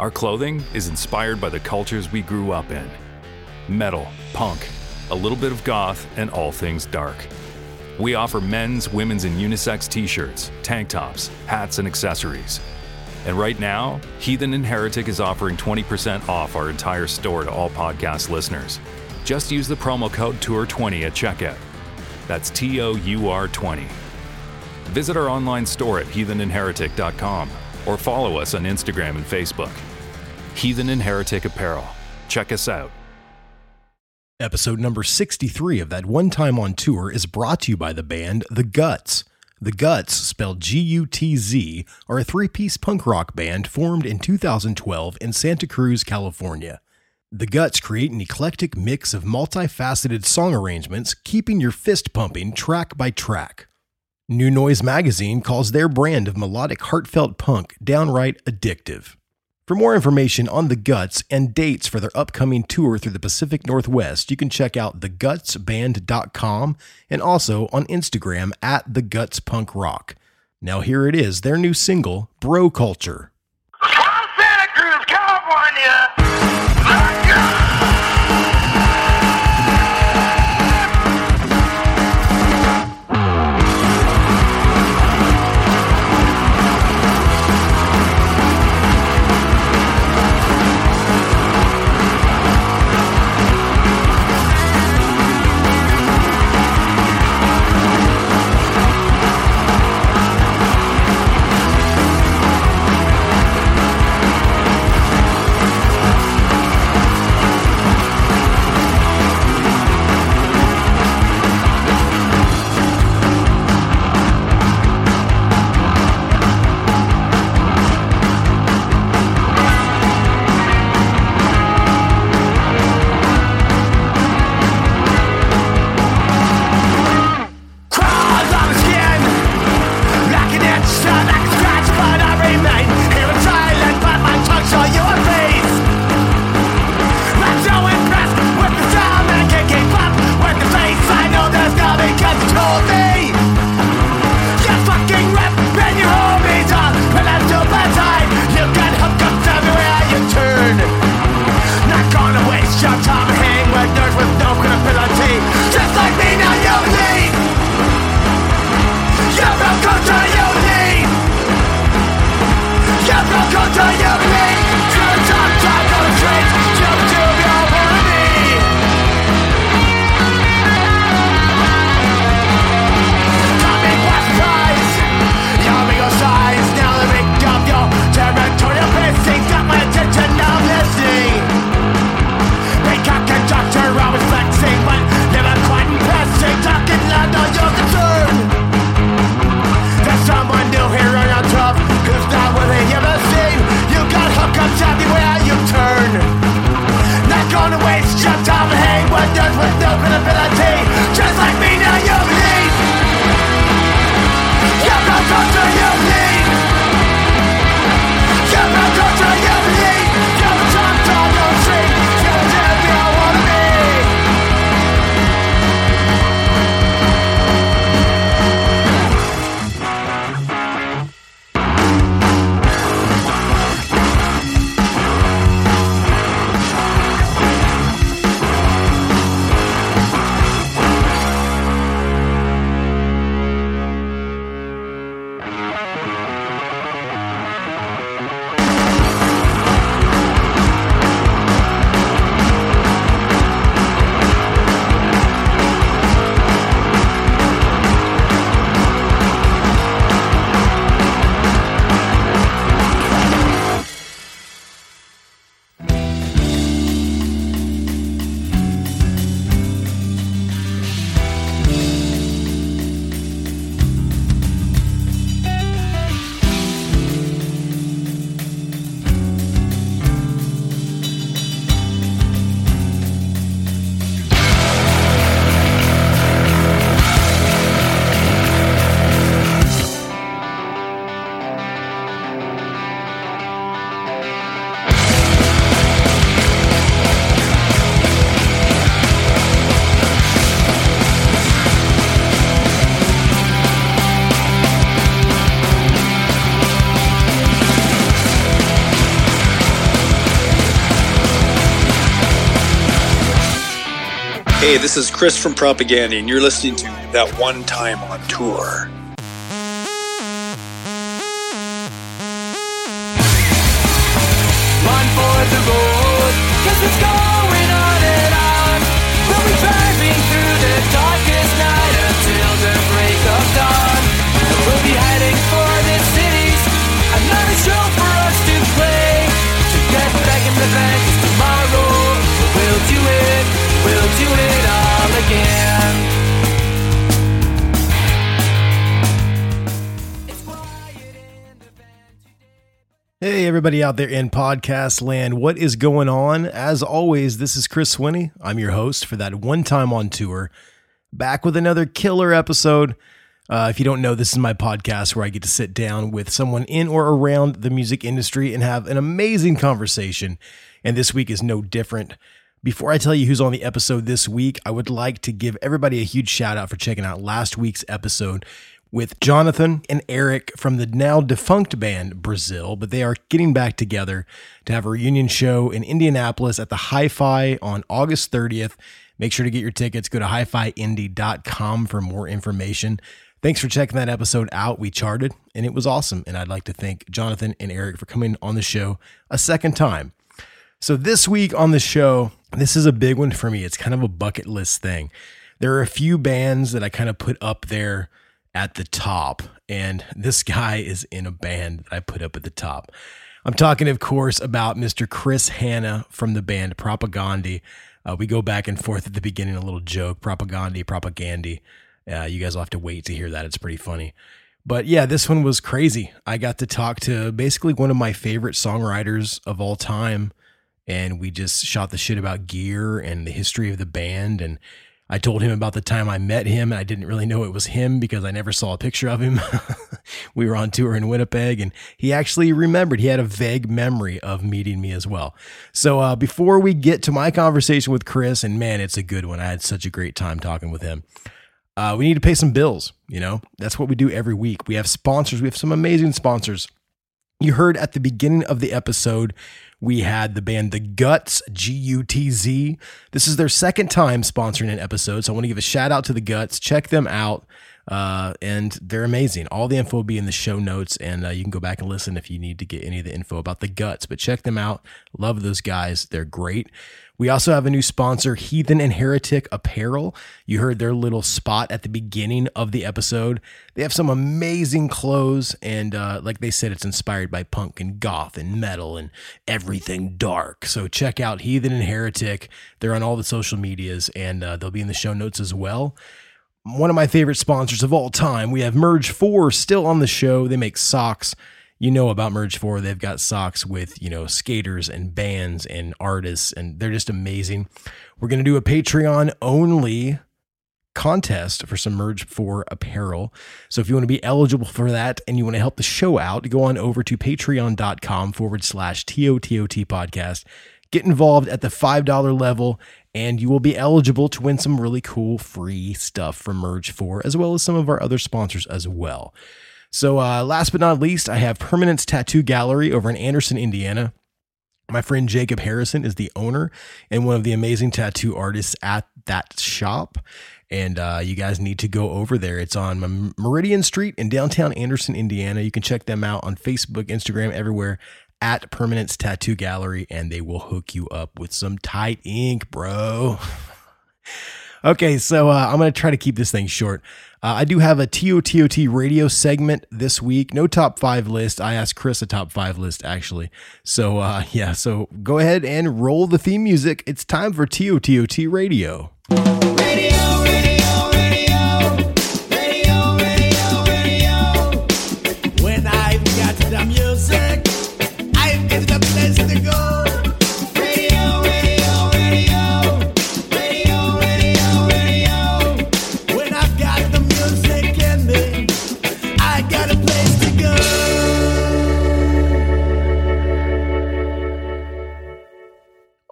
Our clothing is inspired by the cultures we grew up in metal, punk, a little bit of goth, and all things dark. We offer men's, women's, and unisex t shirts, tank tops, hats, and accessories. And right now, Heathen and Heretic is offering 20% off our entire store to all podcast listeners. Just use the promo code TOUR20 at checkout. That's T O U R 20. Visit our online store at heathenandheretic.com or follow us on Instagram and Facebook. Heathen and Heretic Apparel. Check us out. Episode number 63 of that one time on tour is brought to you by the band The Guts. The Guts, spelled G U T Z, are a three piece punk rock band formed in 2012 in Santa Cruz, California. The Guts create an eclectic mix of multifaceted song arrangements, keeping your fist pumping track by track. New Noise magazine calls their brand of melodic, heartfelt punk downright addictive. For more information on The Guts and dates for their upcoming tour through the Pacific Northwest, you can check out thegutsband.com and also on Instagram at The Guts Punk Rock. Now, here it is their new single, Bro Culture. Hey, this is Chris from Propaganda, and you're listening to That One Time on Tour. Run for the road, cause it's going on and on. We'll be driving through the darkest night until the break of dawn. We'll be heading for the cities, show for us to play. To get back in the van, Hey, everybody out there in podcast land, what is going on? As always, this is Chris Swinney. I'm your host for that one time on tour, back with another killer episode. Uh, if you don't know, this is my podcast where I get to sit down with someone in or around the music industry and have an amazing conversation. And this week is no different. Before I tell you who's on the episode this week, I would like to give everybody a huge shout out for checking out last week's episode with Jonathan and Eric from the now defunct band Brazil, but they are getting back together to have a reunion show in Indianapolis at the Hi Fi on August 30th. Make sure to get your tickets. Go to hifiindie.com for more information. Thanks for checking that episode out. We charted and it was awesome. And I'd like to thank Jonathan and Eric for coming on the show a second time. So, this week on the show, this is a big one for me. It's kind of a bucket list thing. There are a few bands that I kind of put up there at the top, and this guy is in a band that I put up at the top. I'm talking, of course, about Mr. Chris Hanna from the band Propagandi. Uh, we go back and forth at the beginning, a little joke Propagandi, Propagandi. Uh, you guys will have to wait to hear that. It's pretty funny. But yeah, this one was crazy. I got to talk to basically one of my favorite songwriters of all time and we just shot the shit about gear and the history of the band and I told him about the time I met him and I didn't really know it was him because I never saw a picture of him. we were on tour in Winnipeg and he actually remembered. He had a vague memory of meeting me as well. So uh, before we get to my conversation with Chris, and man, it's a good one. I had such a great time talking with him. Uh, we need to pay some bills. You know, that's what we do every week. We have sponsors. We have some amazing sponsors. You heard at the beginning of the episode, we had the band The Guts, G U T Z. This is their second time sponsoring an episode. So I want to give a shout out to The Guts. Check them out. Uh, and they're amazing. All the info will be in the show notes, and uh, you can go back and listen if you need to get any of the info about the guts. But check them out. Love those guys. They're great. We also have a new sponsor, Heathen and Heretic Apparel. You heard their little spot at the beginning of the episode. They have some amazing clothes, and uh, like they said, it's inspired by punk and goth and metal and everything dark. So check out Heathen and Heretic. They're on all the social medias, and uh, they'll be in the show notes as well one of my favorite sponsors of all time. We have Merge 4 still on the show. They make socks. You know about Merge 4. They've got socks with, you know, skaters and bands and artists, and they're just amazing. We're going to do a Patreon only contest for some Merge 4 apparel. So if you want to be eligible for that and you want to help the show out, go on over to patreon.com forward slash TOTOT podcast. Get involved at the $5 level and you will be eligible to win some really cool free stuff from Merge 4, as well as some of our other sponsors as well. So, uh, last but not least, I have Permanence Tattoo Gallery over in Anderson, Indiana. My friend Jacob Harrison is the owner and one of the amazing tattoo artists at that shop. And uh, you guys need to go over there. It's on Meridian Street in downtown Anderson, Indiana. You can check them out on Facebook, Instagram, everywhere at Permanence Tattoo Gallery, and they will hook you up with some tight ink, bro. okay, so uh, I'm going to try to keep this thing short. Uh, I do have a TOTOT radio segment this week. No top five list. I asked Chris a top five list, actually. So, uh, yeah, so go ahead and roll the theme music. It's time for TOTOT radio. Radio,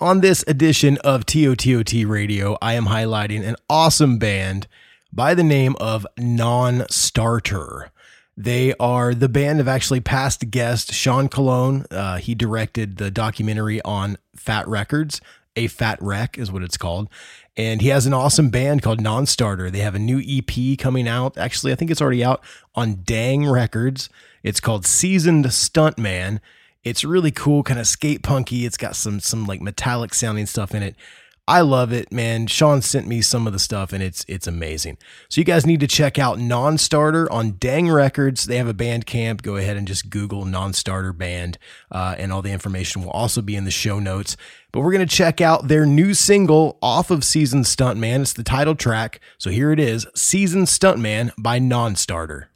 On this edition of TOTOT Radio, I am highlighting an awesome band by the name of Non Starter. They are the band of actually past guest Sean Colón. Uh, he directed the documentary on Fat Records A Fat Wreck is what it's called. And he has an awesome band called Non-Starter. They have a new EP coming out. Actually, I think it's already out on Dang Records. It's called Seasoned Stuntman. It's really cool, kind of skate punky. It's got some some like metallic sounding stuff in it. I love it, man. Sean sent me some of the stuff and it's it's amazing. So you guys need to check out Non-Starter on Dang Records. They have a band camp. Go ahead and just Google Non-Starter Band, uh, and all the information will also be in the show notes. But we're gonna check out their new single off of Season Stuntman. It's the title track. So here it is, Season Stuntman by Non-Starter.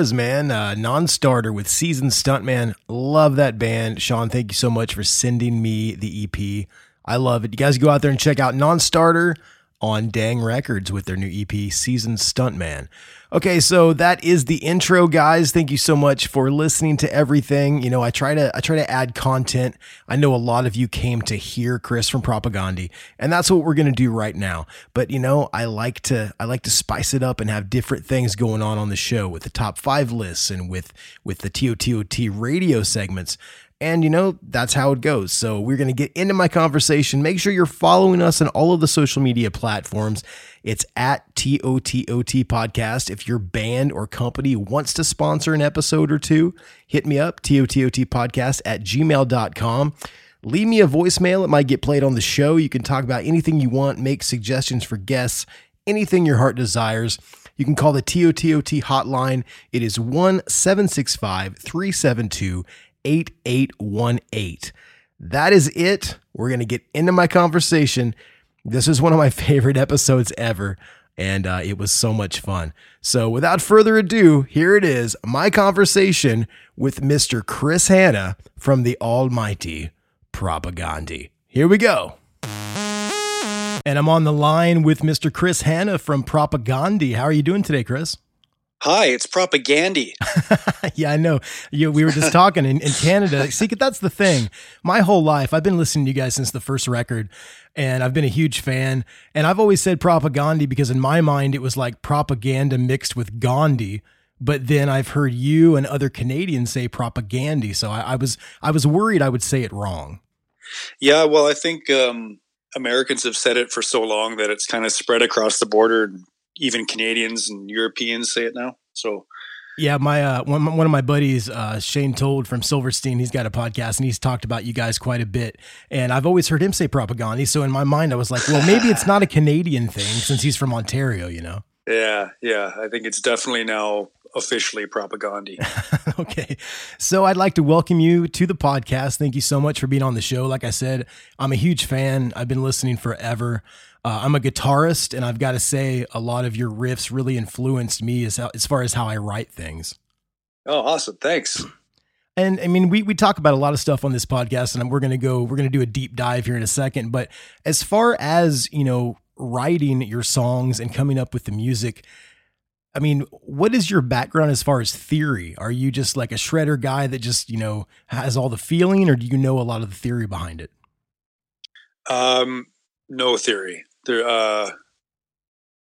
Was, man. Uh, non-starter with seasoned stuntman. Love that band, Sean. Thank you so much for sending me the EP. I love it. You guys go out there and check out non-starter on Dang Records with their new EP, Season Stuntman. Okay, so that is the intro, guys. Thank you so much for listening to everything. You know, I try to I try to add content. I know a lot of you came to hear Chris from Propagandi, and that's what we're gonna do right now. But you know, I like to I like to spice it up and have different things going on on the show with the top five lists and with with the TOTOT radio segments. And you know, that's how it goes. So we're going to get into my conversation. Make sure you're following us on all of the social media platforms. It's at TOTOT podcast. If your band or company wants to sponsor an episode or two, hit me up, TOTOT podcast at gmail.com. Leave me a voicemail. It might get played on the show. You can talk about anything you want, make suggestions for guests, anything your heart desires. you can call the TOTOT hotline. It is 1 765 372 8818. That is it. We're going to get into my conversation. This is one of my favorite episodes ever, and uh, it was so much fun. So, without further ado, here it is my conversation with Mr. Chris Hanna from the almighty Propagandhi. Here we go. And I'm on the line with Mr. Chris Hanna from Propagandhi. How are you doing today, Chris? Hi, it's Propagandy. yeah, I know. You, we were just talking in, in Canada. See, that's the thing. My whole life, I've been listening to you guys since the first record, and I've been a huge fan. And I've always said Propagandhi because in my mind, it was like propaganda mixed with Gandhi. But then I've heard you and other Canadians say Propagandy, so I, I was I was worried I would say it wrong. Yeah, well, I think um, Americans have said it for so long that it's kind of spread across the border. Even Canadians and Europeans say it now. So, yeah, my uh, one, one of my buddies, uh, Shane Told from Silverstein, he's got a podcast and he's talked about you guys quite a bit. And I've always heard him say propaganda. So in my mind, I was like, well, maybe it's not a Canadian thing since he's from Ontario, you know? Yeah, yeah. I think it's definitely now officially propaganda. okay. So I'd like to welcome you to the podcast. Thank you so much for being on the show. Like I said, I'm a huge fan. I've been listening forever. Uh, I'm a guitarist, and I've got to say, a lot of your riffs really influenced me as, as far as how I write things. Oh, awesome! Thanks. And I mean, we we talk about a lot of stuff on this podcast, and we're gonna go, we're gonna do a deep dive here in a second. But as far as you know, writing your songs and coming up with the music, I mean, what is your background as far as theory? Are you just like a shredder guy that just you know has all the feeling, or do you know a lot of the theory behind it? Um, no theory there uh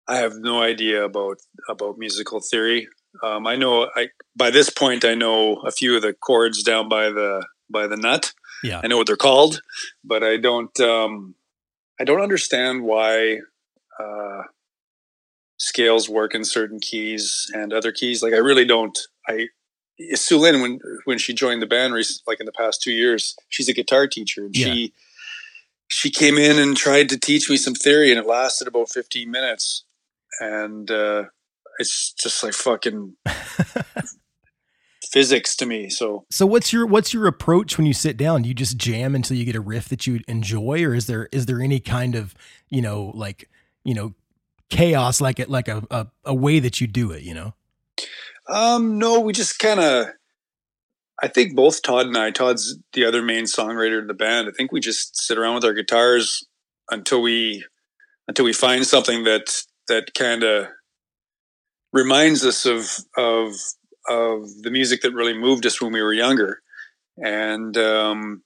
I have no idea about about musical theory. Um, I know I by this point I know a few of the chords down by the by the nut. Yeah, I know what they're called, but I don't um, I don't understand why uh, scales work in certain keys and other keys. Like I really don't. I Sulynn when when she joined the band, like in the past two years, she's a guitar teacher and yeah. she she came in and tried to teach me some theory and it lasted about 15 minutes. And uh, it's just like fucking physics to me so. So what's your what's your approach when you sit down? Do you just jam until you get a riff that you enjoy or is there is there any kind of you know like you know chaos like it like a, a, a way that you do it you know? Um no we just kind of I think both Todd and I, Todd's the other main songwriter in the band. I think we just sit around with our guitars until we until we find something that that kind of reminds us of of of the music that really moved us when we were younger, and um,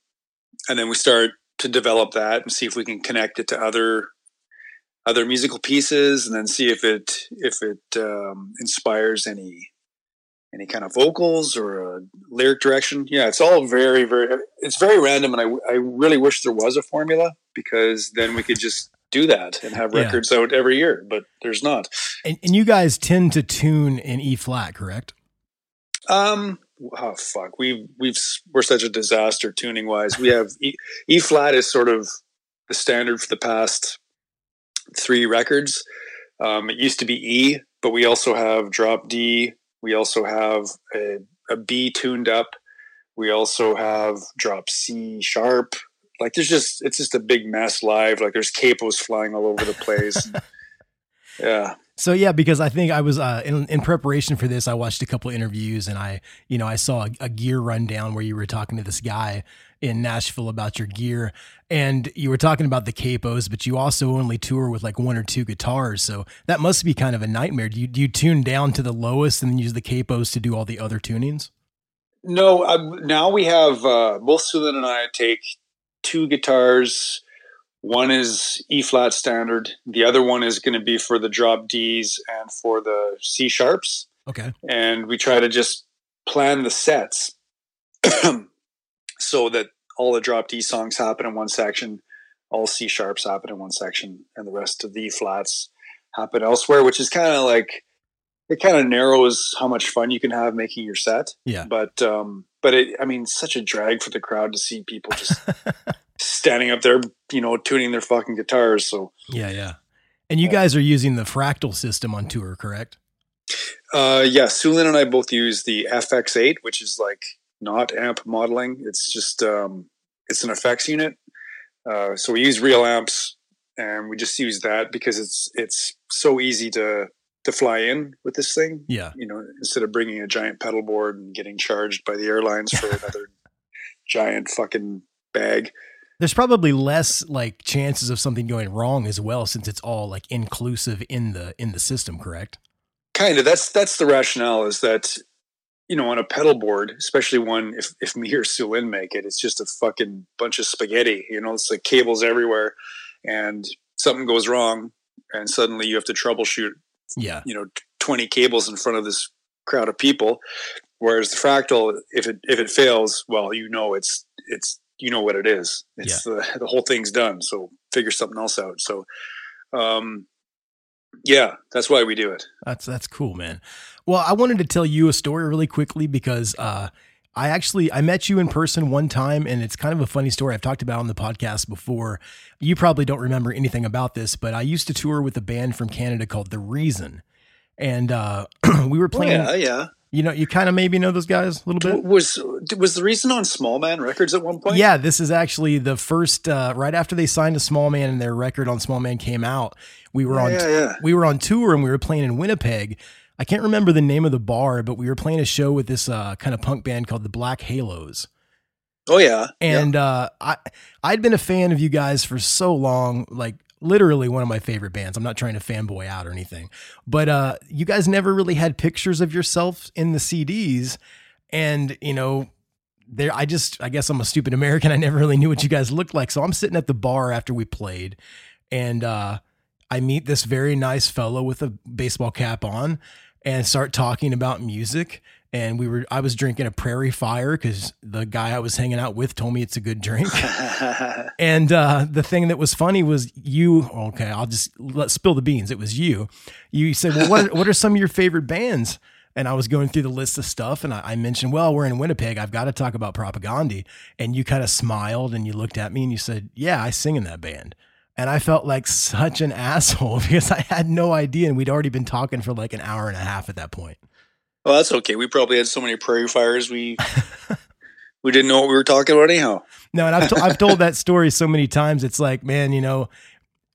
and then we start to develop that and see if we can connect it to other other musical pieces, and then see if it if it um, inspires any any kind of vocals or a lyric direction. Yeah, it's all very, very, it's very random. And I, I really wish there was a formula because then we could just do that and have records yeah. out every year, but there's not. And, and, you guys tend to tune in E flat, correct? Um, oh fuck, we we've we're such a disaster tuning wise. We have E, e flat is sort of the standard for the past three records. Um, it used to be E, but we also have drop D, we also have a, a B tuned up. We also have drop C sharp. Like there's just it's just a big mess live. Like there's capos flying all over the place. yeah. So yeah, because I think I was uh, in in preparation for this, I watched a couple interviews and I, you know, I saw a, a gear rundown where you were talking to this guy in Nashville about your gear, and you were talking about the capos, but you also only tour with like one or two guitars, so that must be kind of a nightmare. Do you do you tune down to the lowest and then use the capos to do all the other tunings? No, uh, now we have uh, both Sulynn and I take two guitars. One is E flat standard. The other one is going to be for the drop Ds and for the C sharps. Okay. And we try to just plan the sets so that all the drop D songs happen in one section, all C sharps happen in one section, and the rest of the flats happen elsewhere, which is kind of like it kind of narrows how much fun you can have making your set. Yeah. But um, but it, I mean, such a drag for the crowd to see people just standing up there, you know, tuning their fucking guitars. So yeah, yeah. And you guys are using the fractal system on tour, correct? Uh, yeah, Sulynn and I both use the FX8, which is like not amp modeling. It's just um, it's an effects unit. Uh, so we use real amps, and we just use that because it's it's so easy to to fly in with this thing. Yeah. You know, instead of bringing a giant pedal board and getting charged by the airlines for another giant fucking bag. There's probably less like chances of something going wrong as well since it's all like inclusive in the in the system, correct? kind of that's that's the rationale is that you know on a pedal board especially one if if me or Sulynn make it it's just a fucking bunch of spaghetti you know it's like cables everywhere and something goes wrong and suddenly you have to troubleshoot Yeah. you know 20 cables in front of this crowd of people. Whereas the fractal if it if it fails well you know it's it's you know what it is. It's the, the whole thing's done so figure something else out. So um yeah that's why we do it. That's that's cool, man. Well, I wanted to tell you a story really quickly because uh, I actually I met you in person one time, and it's kind of a funny story I've talked about on the podcast before. You probably don't remember anything about this, but I used to tour with a band from Canada called The Reason, and uh, we were Oh, playing. yeah yeah You know, you kind of maybe know those guys a little bit. was was the reason on Smallman Records at one point? Yeah, this is actually the first uh, right after they signed to Smallman and their record on Smallman came out. We were Yeah, on yeah, yeah. we were on tour and we were playing in Winnipeg. I can't remember the name of the bar, but we were playing a show with this uh, kind of punk band called the Black Halos. Oh yeah. And uh, I I'd been a fan of you guys for so long, like literally one of my favorite bands. I'm not trying to fanboy out or anything, but uh, you guys never really had pictures of yourself in the CDs, and you know. There, I just, I guess I'm a stupid American. I never really knew what you guys looked like. So I'm sitting at the bar after we played, and uh, I meet this very nice fellow with a baseball cap on, and start talking about music. And we were, I was drinking a Prairie Fire because the guy I was hanging out with told me it's a good drink. and uh, the thing that was funny was you. Okay, I'll just let spill the beans. It was you. You said, "Well, what what are some of your favorite bands?" And I was going through the list of stuff, and I, I mentioned, "Well, we're in Winnipeg. I've got to talk about Propaganda." And you kind of smiled and you looked at me and you said, "Yeah, I sing in that band." And I felt like such an asshole because I had no idea, and we'd already been talking for like an hour and a half at that point. well, that's okay. We probably had so many prairie fires we we didn't know what we were talking about anyhow. No, and I've, to- I've told that story so many times. It's like, man, you know,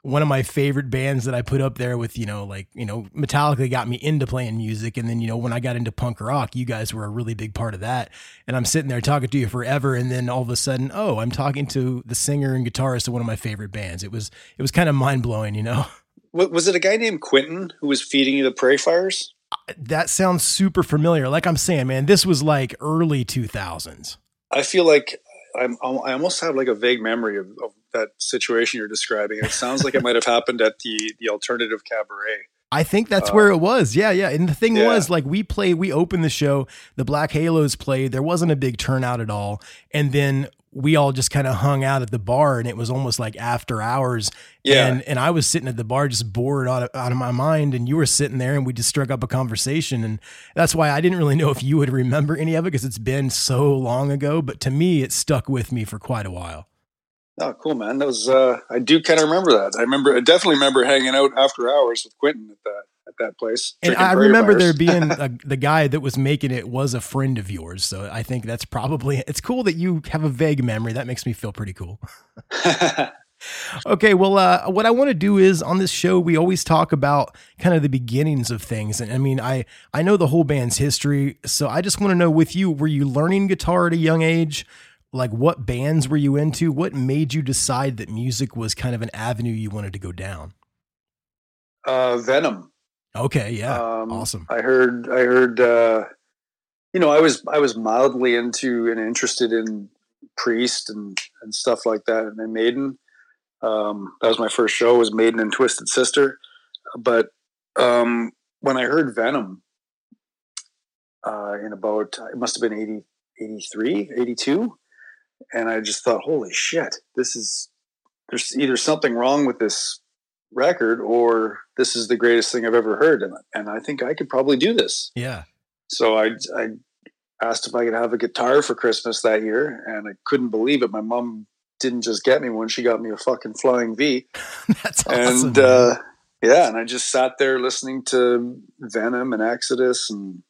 one of my favorite bands that I put up there with, you know, like, you know, Metallica got me into playing music. And then, you know, when I got into punk rock, you guys were a really big part of that. And I'm sitting there talking to you forever. And then all of a sudden, oh, I'm talking to the singer and guitarist of one of my favorite bands. It was, it was kind of mind blowing, you know? Was it a guy named Quentin who was feeding you the prairie fires? Uh, that sounds super familiar. Like I'm saying, man, this was like early 2000s. I feel like I'm, I almost have like a vague memory of, of that situation you're describing. It sounds like it might have happened at the the alternative cabaret. I think that's uh, where it was. Yeah, yeah. And the thing yeah. was, like, we played, we opened the show, the Black Halos played, there wasn't a big turnout at all. And then we all just kind of hung out at the bar and it was almost like after hours. Yeah. And, and I was sitting at the bar just bored out of, out of my mind. And you were sitting there and we just struck up a conversation. And that's why I didn't really know if you would remember any of it because it's been so long ago. But to me, it stuck with me for quite a while. Oh, cool, man. That was uh, I do kind of remember that. I remember I definitely remember hanging out after hours with Quentin at that at that place. And I remember there being a, the guy that was making it was a friend of yours. So I think that's probably it's cool that you have a vague memory. That makes me feel pretty cool. Okay, well, uh, what I want to do is on this show we always talk about kind of the beginnings of things, and I mean, I I know the whole band's history, so I just want to know with you, were you learning guitar at a young age? Like, what bands were you into? What made you decide that music was kind of an avenue you wanted to go down? uh, Venom. Okay, yeah, Um, awesome. I heard. I heard. Uh, you know, I was I was mildly into and interested in Priest and and stuff like that, and then Maiden. Um, that was my first show. Was Maiden and Twisted Sister, but um, when I heard Venom uh, in about it must have been 80, 83, 82, and I just thought, holy shit, this is there's either something wrong with this record or this is the greatest thing I've ever heard, and and I think I could probably do this. Yeah, So I I asked if I could have a guitar for Christmas that year, and I couldn't believe it. My mom didn't just get me one; she got me a fucking flying V, that's awesome. and uh, yeah, and I just sat there listening to Venom and Exodus and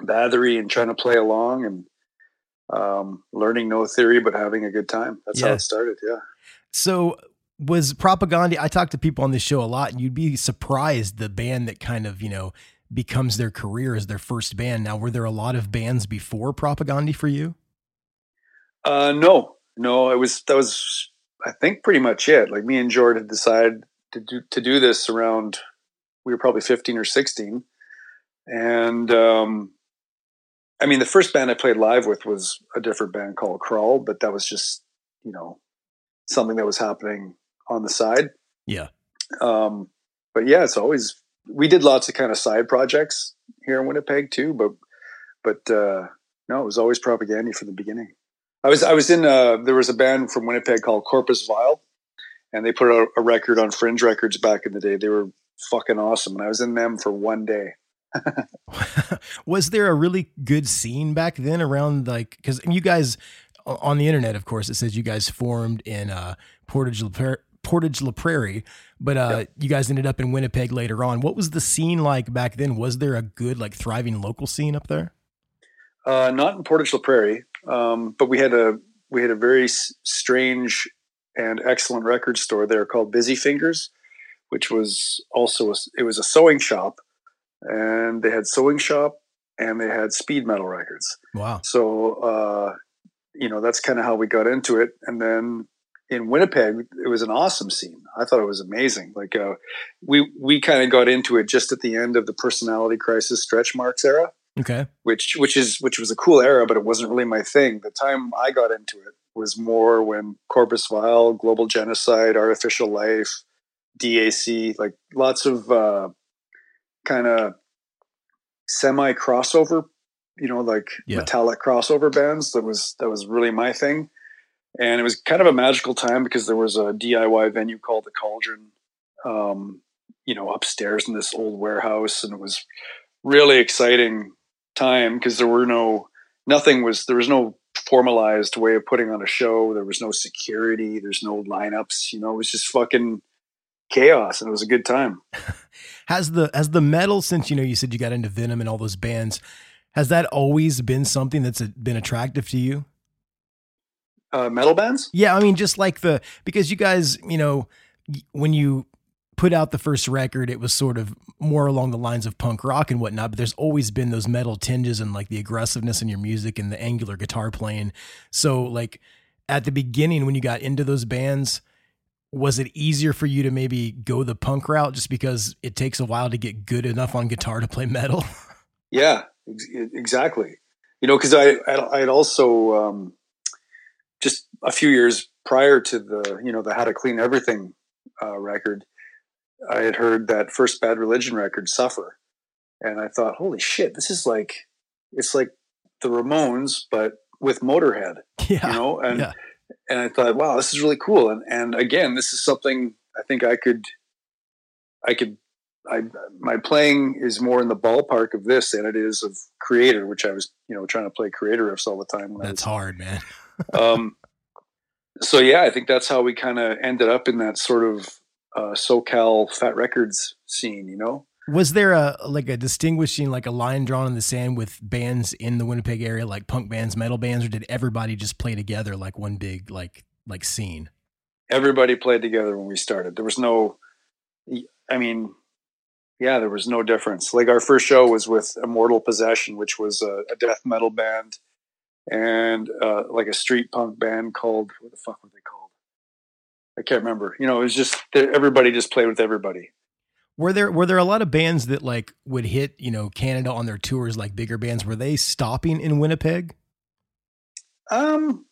Bathory and trying to play along and um, learning no theory but having a good time. That's how it started. Yeah. So was Propaganda? I talk to people on this show a lot, and you'd be surprised the band that kind of you know becomes their career as their first band. Now, were there a lot of bands before Propaganda for you? Uh, no, no, it was that was I think pretty much it. Like me and Jord had decided to do to do this around we were probably fifteen or sixteen, and um, I mean the first band I played live with was a different band called Crawl, but that was just you know something that was happening on the side. Yeah. Um, but yeah, it's always we did lots of kind of side projects here in Winnipeg too, but but uh, no, it was always propaganda from the beginning. I was I was in uh there was a band from Winnipeg called Corpus Vile, and they put out a record on Fringe Records back in the day. They were fucking awesome, and I was in them for one day. was there a really good scene back then around like because you guys on the internet, of course, it says you guys formed in uh, Portage La Prairie. Portage La Prairie, but uh, you guys ended up in Winnipeg later on. What was the scene like back then? Was there a good, like, thriving local scene up there? Uh, not in Portage La Prairie, um, but we had a we had a very s- strange and excellent record store there called Busy Fingers, which was also a, it was a sewing shop, and they had sewing shop and they had speed metal records. Wow. So uh, you know that's kind of how we got into it, and then in Winnipeg, it was an awesome scene. I thought it was amazing. Like uh, we we kind of got into it just at the end of the personality crisis stretch marks era Okay. which which is which was a cool era, but it wasn't really my thing. The time I got into it was more when Corpus Vile, Global Genocide, Artificial Life, DAC, like lots of uh, kind of semi crossover, you know, like Yeah. metallic crossover bands. That was that was really my thing, and it was kind of a magical time because there was a DIY venue called the Cauldron, um, you know, upstairs in this old warehouse, and it was really exciting time because there were no nothing was there was no formalized way of putting on a show there was no security there's no lineups you know it was just fucking chaos and it was a good time Has the has the metal since you know you said you got into Venom and all those bands, has that always been something that's been attractive to you? uh, metal bands Yeah, I mean, just like the because you guys, you know, when you put out the first record, it was sort of more along the lines of punk rock and whatnot. But there's always been those metal tinges and like the aggressiveness in your music and the angular guitar playing. So, like at the beginning, when you got into those bands, was it easier for you to maybe go the punk route just because it takes a while to get good enough on guitar to play metal? yeah ex- exactly you know because i i had also um, just a few years prior to the you know the how to clean everything uh, record i had heard that first bad religion record suffer and i thought holy shit this is like it's like the ramones but with motorhead yeah. you know and yeah. And i thought wow this is really cool and and again this is something i think i could i could i my playing is more in the ballpark of this than it is of Kreator which i was you know trying to play Kreator riffs all the time when That's hard, man. Um so yeah i think that's how we kind of ended up in that sort of uh socal fat records scene you know Was there a like a distinguishing like a line drawn in the sand with bands in the Winnipeg area like punk bands, metal bands, or did everybody just play together like one big like like scene? everybody played together when we started. There was no, I mean, yeah, there was no difference. Like our first show was with Immortal Possession, which was a, a death metal band, and uh, like a street punk band called what the fuck were they called? I can't remember. You know, it was just everybody just played with everybody. Were there were there a lot of bands that like would hit you know Canada on their tours like bigger bands? Were they stopping in Winnipeg? Um,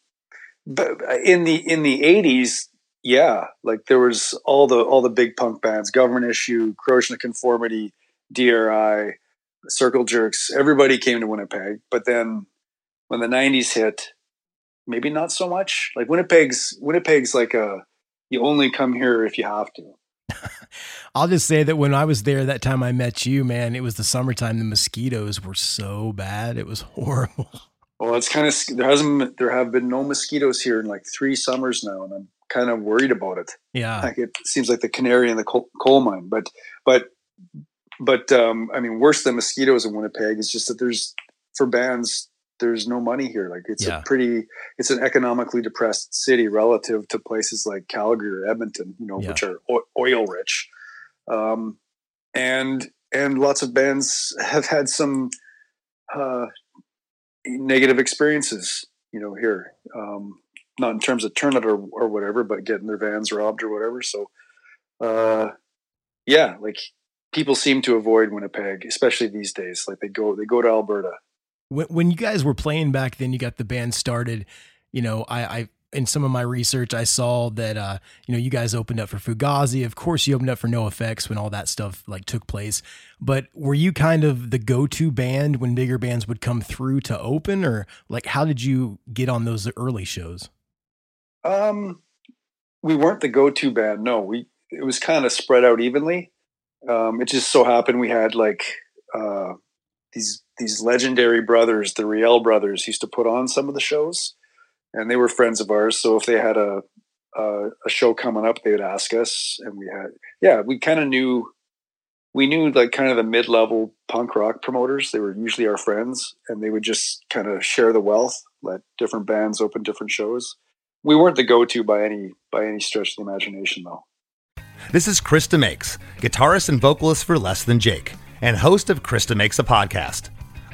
but in the in the eighties, yeah, like there was all the all the big punk bands, Government Issue, Corrosion of Conformity, DRI, Circle Jerks. Everybody came to Winnipeg, but then when the nineties hit, maybe not so much. Like Winnipeg's Winnipeg's like a you only come here if you have to. I'll just say that when I was there that time I met you, man, it was the summertime. The mosquitoes were so bad; it was horrible. Well, it's kind of there hasn't there have been no mosquitoes here in like three summers now, and I'm kind of worried about it. Yeah. Like it seems like the canary in the coal, coal mine. But but but um, I mean, worse than mosquitoes in Winnipeg is just that there's for bands there's no money here. Like it's Yeah. a pretty it's an economically depressed city relative to places like Calgary or Edmonton, you know, Yeah. which are oil rich. Um, and and lots of bands have had some uh, negative experiences, you know, here. Um, not in terms of turnout or, or whatever, but getting their vans robbed or whatever. So, uh, yeah, like people seem to avoid Winnipeg, especially these days. Like they go, they go to Alberta. When, when you guys were playing back then you got the band started you know i i in some of my research i saw that uh you know you guys opened up for fugazi of course you opened up for NOFX when all that stuff like took place but were you kind of the go-to band when bigger bands would come through to open or like how did you get on those early shows Um, we weren't the go-to band. No, we it was kind of spread out evenly. Um, it just so happened we had like uh, these these legendary brothers, the Riel brothers, used to put on some of the shows, and they were friends of ours. So if they had a a, a show coming up, they would ask us, and we had yeah, we kind of knew we knew like kind of the mid-level punk rock promoters. They were usually our friends, and they would just kind of share the wealth, let different bands open different shows we weren't the go-to by any by any stretch of the imagination though This is Chris DeMakes, guitarist and vocalist for Less Than Jake, and host of Chris DeMakes a Podcast,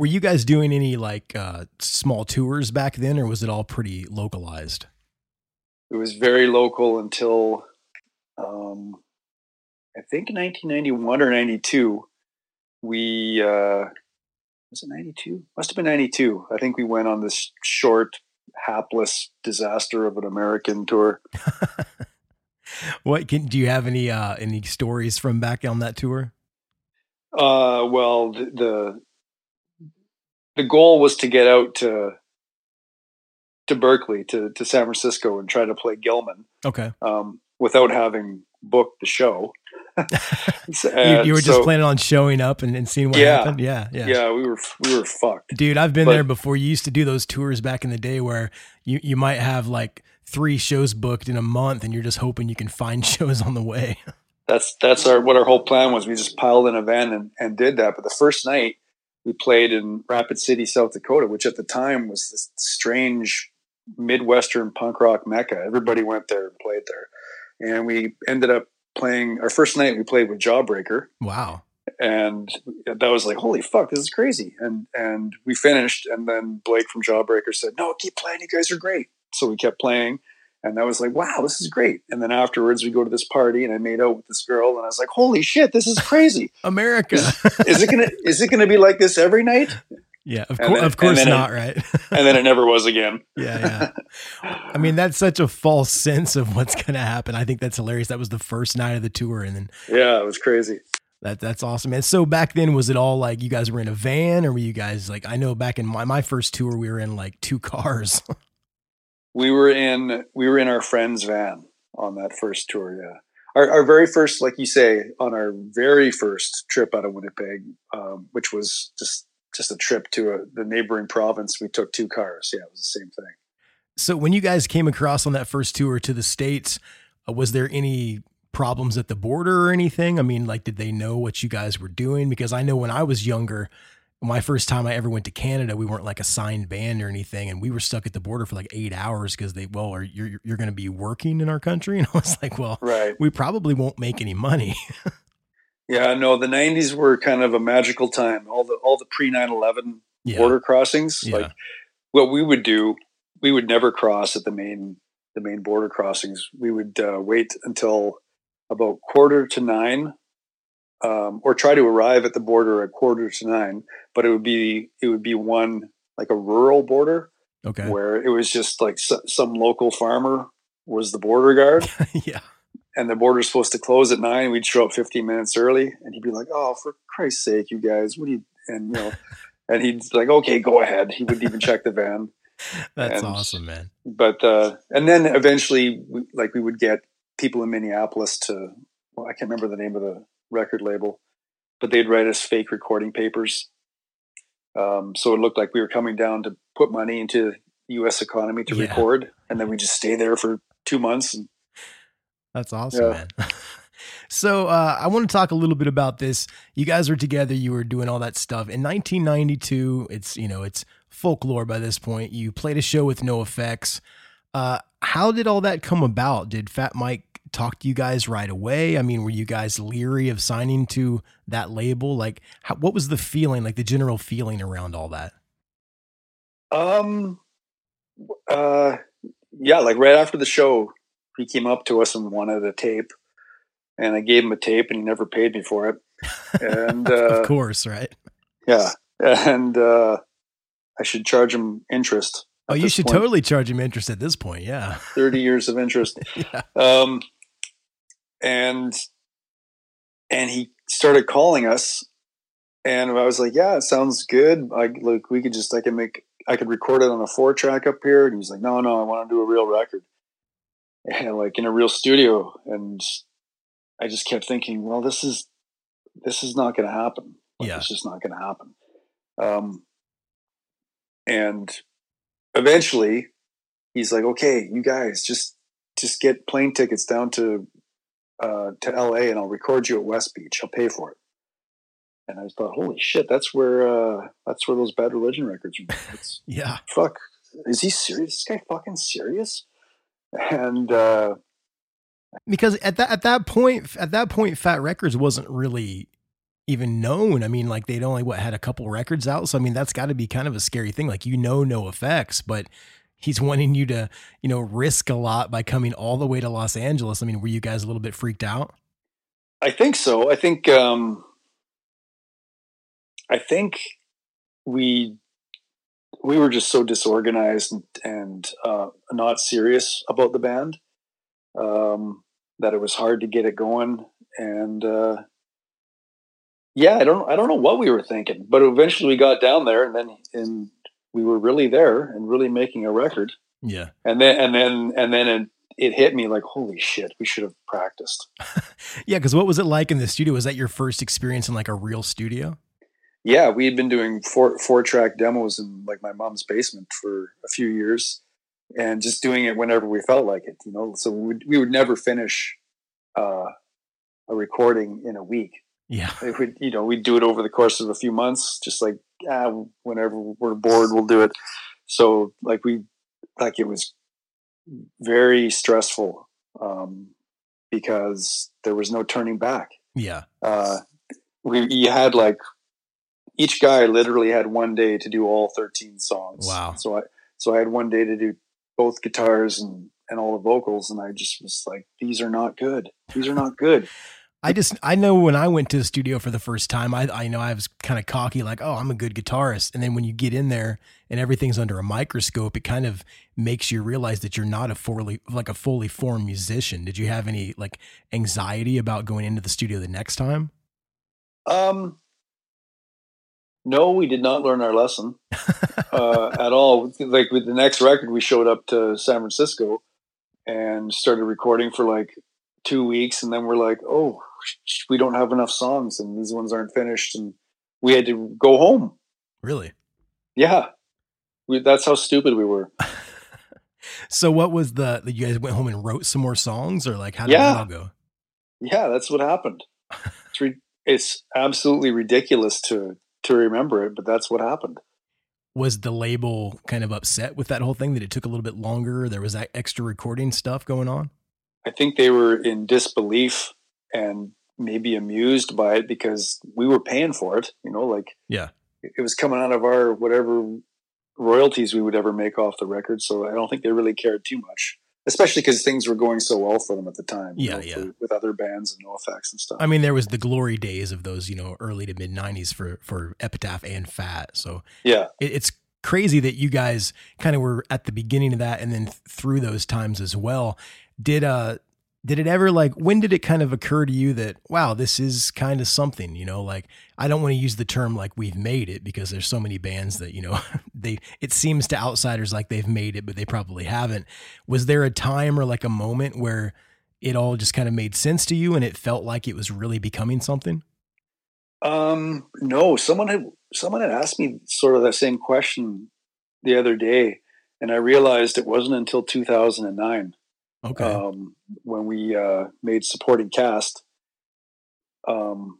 Were you guys doing any like uh small tours back then or was it all pretty localized? It was very local until um, i think 1991 or 92 we uh, was it 92 must have been 92 i think we went on this short hapless disaster of an american tour. What can do you have any uh any stories from back on that tour? Uh, well the, the the goal was to get out to to berkeley to, to san francisco and try to play gilman okay um, without having booked the show. you, you were just so- planning on showing up and, and seeing what Yeah. happened yeah yeah Yeah, we were we were fucked. Dude, I've been But- there before. You used to do those tours back in the day where you, you might have like three shows booked in a month and you're just hoping you can find shows on the way. That's that's our what our whole plan was. We just piled in a van and, and did that. But the first night we played in Rapid City, South Dakota, which at the time was this strange Midwestern punk rock mecca. Everybody went there and played there. And we ended up playing our first night we played with Jawbreaker. Wow. and that was like holy fuck this is crazy and and we finished and then blake from jawbreaker said no keep playing you guys are great so we kept playing and i was like wow this is great and then afterwards we go to this party and i made out with this girl and i was like holy shit this is crazy America. is it gonna is it gonna be like this every night yeah, of, cour- then- of course then it- not, right? and then it never was again yeah, yeah. I mean, that's such a false sense of what's going to happen. I think that's hilarious. That was the first night of the tour and then yeah it was crazy that that's awesome. And so back then was it all like you guys were in a van or were you guys like I know back in my, my first tour we were in like two cars. We were in we were in our friend's van on that first tour yeah our, our very first like you say on our very first trip out of winnipeg um, which was just just a trip to a, the neighboring province we took two cars yeah it was the same thing So when you guys came across on that first tour to the states, uh, was there any problems at the border or anything? I mean, like, did they know what you guys were doing? Because I know when I was younger, my first time I ever went to Canada, we weren't like a signed band or anything, and we were stuck at the border for like eight hours because they, well, are you're you're going to be working in our country, and I was like, well, right we probably won't make any money. Yeah, no, the '90s were kind of a magical time. All the all the pre 9/11 Yeah. border crossings, Yeah. like what we would do, we would never cross at the main the main border crossings. We would uh, wait until about quarter to nine, um, or try to arrive at the border at quarter to nine. But it would be it would be one like a rural border Okay. where it was just like s some local farmer was the border guard yeah. and the border's supposed to close at nine. We'd show up 15 minutes early, and he'd be like, "Oh, for Christ's sake, you guys, what do you?" And you know, and he'd like, "Okay, go ahead." He wouldn't even check the van. That's And- awesome, man. But uh, and then eventually, we, like, we would get people in Minneapolis to. Well, I can't remember the name of the record label, but they'd write us fake recording papers. Um, so it looked like we were coming down to put money into the U.S. economy to Yeah. record, and then we just stay there for two months and That's awesome, Yeah. man. so uh, I want to talk a little bit about this. You guys were together. You were doing all that stuff in 1992. It's you know it's folklore by this point. You played a show with NOFX. Uh, how did all that come about? Did Fat Mike talk to you guys right away? I mean, were you guys leery of signing to that label? Like, how, what was the feeling? Like the general feeling around all that? Um, uh, yeah, like right after the show, he came up to us and wanted a tape, and I gave him a tape, and he never paid me for it. And uh, of course, right? yeah, and uh, I should charge him interest. Oh, you should point. totally charge him interest at this point. Yeah. thirty years of interest. Yeah. Um, and and he started calling us, and I was like, "Yeah, it sounds good. Like, look, we could just I can make I could record it on a four track up here." And he's like, "No, no, I want to do a real record, and like in a real studio." And I just kept thinking, "Well, this is this is not going to happen. Like, Yeah. It's just not going to happen." Um, and eventually, he's like, "Okay, you guys just just get plane tickets down to uh, to LA and I'll record you at West Beach. I'll pay for it. And I thought, holy shit, that's where uh, that's where those Bad Religion records are. It's, Yeah. fuck, is he serious? This guy fucking serious? And uh, because at that at that point at that point fat records wasn't really even known i mean like they'd only what had a couple records out so i mean that's got to be kind of a scary thing like you know NOFX but he's wanting you to you know risk a lot by coming all the way to los angeles i mean were you guys a little bit freaked out I think so. I think um, I think we we were just so disorganized and, and uh, not serious about the band um, that it was hard to get it going. And uh, yeah, I don't I don't know what we were thinking, but eventually we got down there, and then and we were really there and really making a record. yeah And then and then and then it, it hit me like, holy shit, we should have practiced. yeah because what was it like in the studio was that your first experience in like a real studio yeah, we had been doing four four track demos in like my mom's basement for a few years, and just doing it whenever we felt like it. You know, so we would, we would never finish uh, a recording in a week. yeah It would, you know, we'd do it over the course of a few months, just like ah, whenever we're bored, we'll do it. So like we, like it was very stressful um, because there was no turning back yeah uh, we you had like each guy literally had one day to do all 13 songs. Wow. So I so I had one day to do both guitars and and all the vocals and I just was like these are not good. These are not good. I just I know when I went to the studio for the first time, I I know I was kind of cocky, like, oh, I'm a good guitarist. And then when you get in there and everything's under a microscope, it kind of makes you realize that you're not a fully like a fully formed musician. Did you have any like anxiety about going into the studio the next time? Um no, we did not learn our lesson uh, at all. Like with the next record, we showed up to San Francisco and started recording for like two weeks, and then we're like, "Oh, we don't have enough songs, and these ones aren't finished," and we had to go home. Really? Yeah, we, that's how stupid we were. So what was the that you guys went home and wrote some more songs or like how did Yeah. that all go? Yeah, that's what happened. It's re- it's absolutely ridiculous to to remember it, but that's what happened. Was the label kind of upset with that whole thing that it took a little bit longer? There was that extra recording stuff going on? I think they were in disbelief and maybe amused by it because we were paying for it. You know, like Yeah. it was coming out of our whatever royalties we would ever make off the record. So I don't think they really cared too much, especially because things were going so well for them at the time. Yeah, know, yeah. for- with other bands and NOFX and stuff. I mean, there was the glory days of those, you know, early to mid '90s for for Epitaph and Fat. So yeah, it, it's crazy that you guys kind of were at the beginning of that and then th- through those times as well. Did uh did it ever like when did it kind of occur to you that wow this is kind of something you know like i don't want to use the term like we've made it because there's so many bands that you know they it seems to outsiders like they've made it but they probably haven't. Was there a time or like a moment where it all just kind of made sense to you and it felt like it was really becoming something? Um, no, someone had someone had asked me sort of that same question the other day, and I realized it wasn't until 2009 okay um, when we uh, made Supporting Caste um,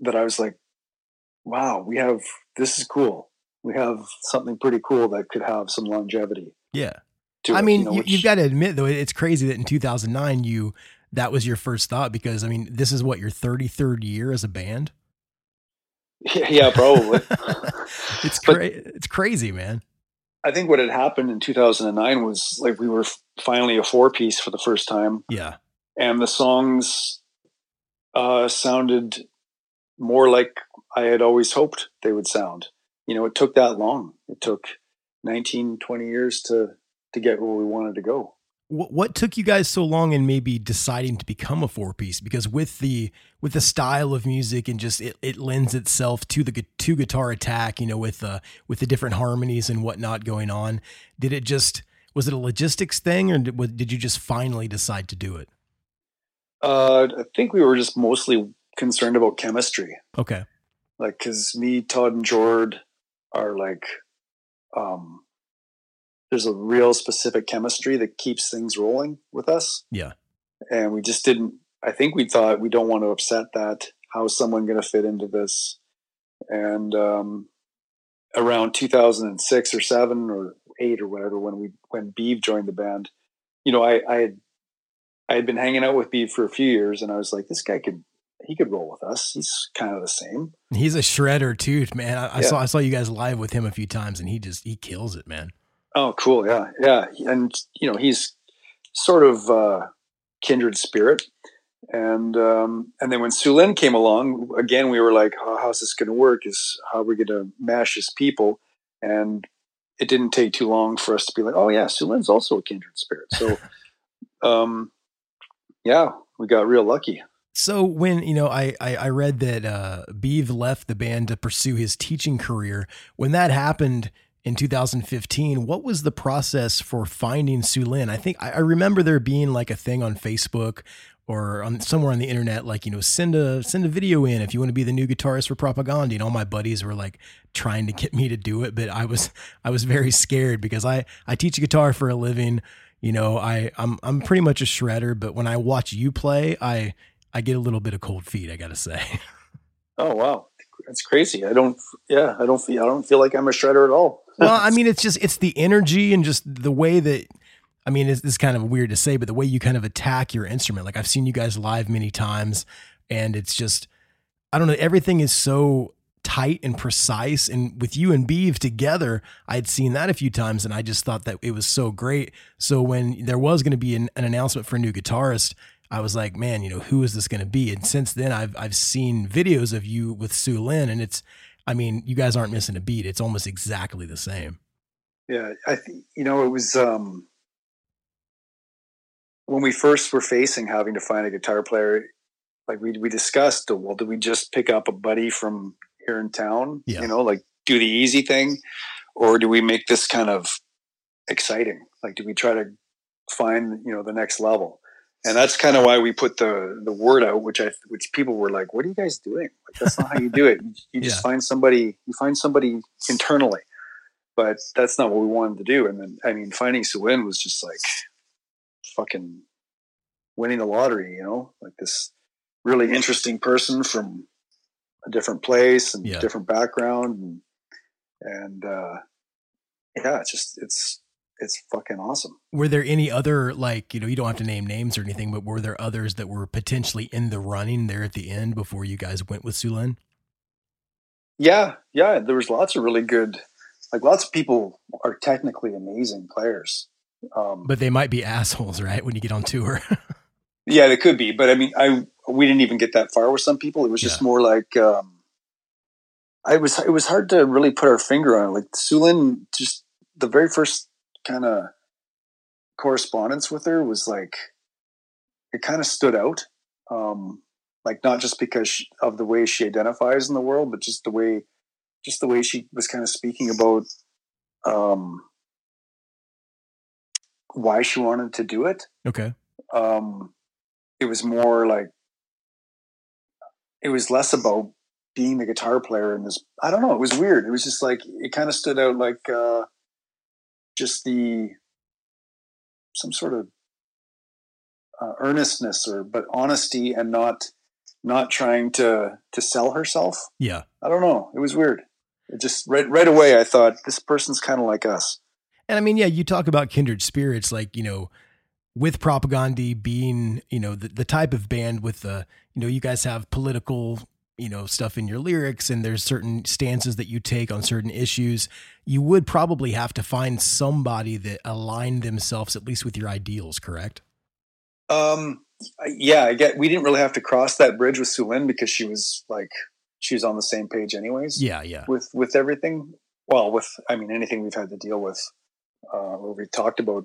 that I was like, "Wow, we have this is cool. We have something pretty cool that could have some longevity." yeah I it, mean, you know, which, you've got to admit though, it's crazy that in 2009 you that was your first thought because I mean, this is what your 33rd year as a band. yeah, probably. It's But- it's crazy, man. I think what had happened in 2009 was like we were finally a four piece for the first time. Yeah, and the songs uh, sounded more like I had always hoped they would sound. You know, it took that long. It took 19, 20 years to to get where we wanted to go. What, what took you guys so long in maybe deciding to become a four piece? Because with the with the style of music and just it, it lends itself to the two guitar attack, you know, with uh with the different harmonies and whatnot going on. Did it just was it a logistics thing, or did, did you just finally decide to do it? Uh, I think we were just mostly concerned about chemistry, Okay, like because me, Todd, and Jord are like, um, there's a real specific chemistry that keeps things rolling with us. yeah, and we just didn't i think we thought we don't want to upset that how's someone going to fit into this and um, around 2006 or 7 or 8 or whatever when we when beeve joined the band you know i i had i had been hanging out with beeve for a few years and i was like this guy could he could roll with us he's kind of the same He's a shredder too, man. I, I saw I saw you guys live with him a few times, and he just he kills it, man. Oh, cool. Yeah. Yeah. And, you know, he's sort of uh, kindred spirit. And um, and then when Sulynn came along, again, we were like, oh, how's this going to work? Is how are we going to mash his people? And it didn't take too long for us to be like, oh, yeah, Sulynn's also a kindred spirit. So, um, yeah, we got real lucky. So when you know, I I, I read that uh, Beeve left the band to pursue his teaching career. When that happened in 2015, what was the process for finding Sulynn? I think I, I remember there being like a thing on Facebook or on somewhere on the internet, like you know, send a send a video in if you want to be the new guitarist for Propagandhi. And all my buddies were like trying to get me to do it, but I was I was very scared because I I teach guitar for a living. You know, I I'm I'm pretty much a shredder, but when I watch you play, I I get a little bit of cold feet. I gotta say. Oh, wow. That's crazy. I don't, yeah, I don't feel, I don't feel like I'm a shredder at all. well, I mean, it's just it's the energy and just the way that. I mean, it's, it's kind of weird to say, but the way you kind of attack your instrument. Like I've seen you guys live many times, and it's just I don't know. Everything is so tight and precise. And with you and Beeve together, I'd seen that a few times, and I just thought that it was so great. So when there was going to be an, an announcement for a new guitarist, I was like, man, you know, who is this going to be? And since then, I've I've seen videos of you with Sulynn, and it's, I mean, you guys aren't missing a beat. It's almost exactly the same. Yeah, I think you know it was um, when we first were facing having to find a guitar player. Like we we discussed, well, do we just pick up a buddy from here in town? Yeah. You know, like do the easy thing, or do we make this kind of exciting? Like, do we try to find you know the next level? And that's kind of why we put the the word out, which I which people were like, "What are you guys doing? Like, that's not how you do it. You, you just Yeah. find somebody. You find somebody internally." but that's not what we wanted to do. And then, I mean, finding Sulynn was just like fucking winning the lottery, you know, like this really interesting person from a different place and Yeah. different background. And, and, uh, yeah, it's just, it's, it's fucking awesome. Were there any other like you know you don't have to name names or anything, but were there others that were potentially in the running there at the end before you guys went with Sulynn? Yeah, yeah. There was lots of really good, like lots of people are technically amazing players. Um, But they might be assholes, right? When you get on tour. yeah, they could be. But I mean, I we didn't even get that far with some people. It was just Yeah. more like um, I was. It was hard to really put our finger on it. Like Sulynn, just the very first kind of correspondence with her was like it kind of stood out. Um, like not just because she, of the way she identifies in the world, but just the way, just the way she was kind of speaking about um, why she wanted to do it okay. um, it was more like it was less about being the guitar player in this. I don't know. It was weird. It was just like it kind of stood out like uh, just the some sort of uh, earnestness or but honesty and not not trying to to sell herself. Yeah. I don't know. It was weird. It just right right away I thought this person's kind of like us. And I mean, yeah, you talk about kindred spirits, like, you know, with Propagandhi being, you know, the, the type of band with the, you know, you guys have political, you know, stuff in your lyrics and there's certain stances that you take on certain issues. You would probably have to find somebody that aligned themselves at least with your ideals, correct? Um, yeah, I get. We didn't really have to cross that bridge with Sulynn because she was like she was on the same page, anyways. Yeah, yeah. With with everything, well, with I mean anything we've had to deal with, uh, or we talked about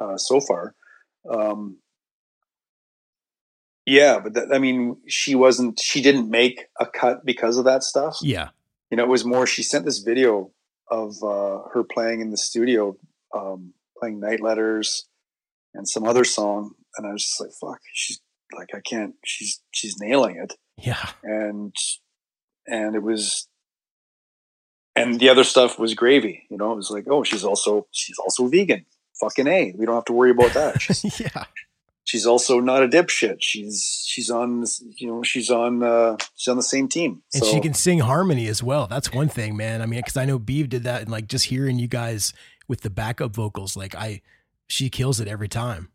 uh, so far. Um, yeah, but that, I mean, she wasn't. She didn't make a cut because of that stuff. Yeah. You know, it was more. She sent this video of uh, her playing in the studio, um, playing Night Letters and some other song, and I was just like, "Fuck!" She's like, I can't. She's she's nailing it, Yeah. and and it was, and the other stuff was gravy. You know, it was like, oh, she's also she's also vegan. Fucking a. We don't have to worry about that. Yeah. She's also not a dipshit. She's she's on you know she's on uh, she's on the same team. And so, she can sing harmony as well. That's one thing, man. I mean, because I know Beeve did that, and like just hearing you guys with the backup vocals, like I, she kills it every time.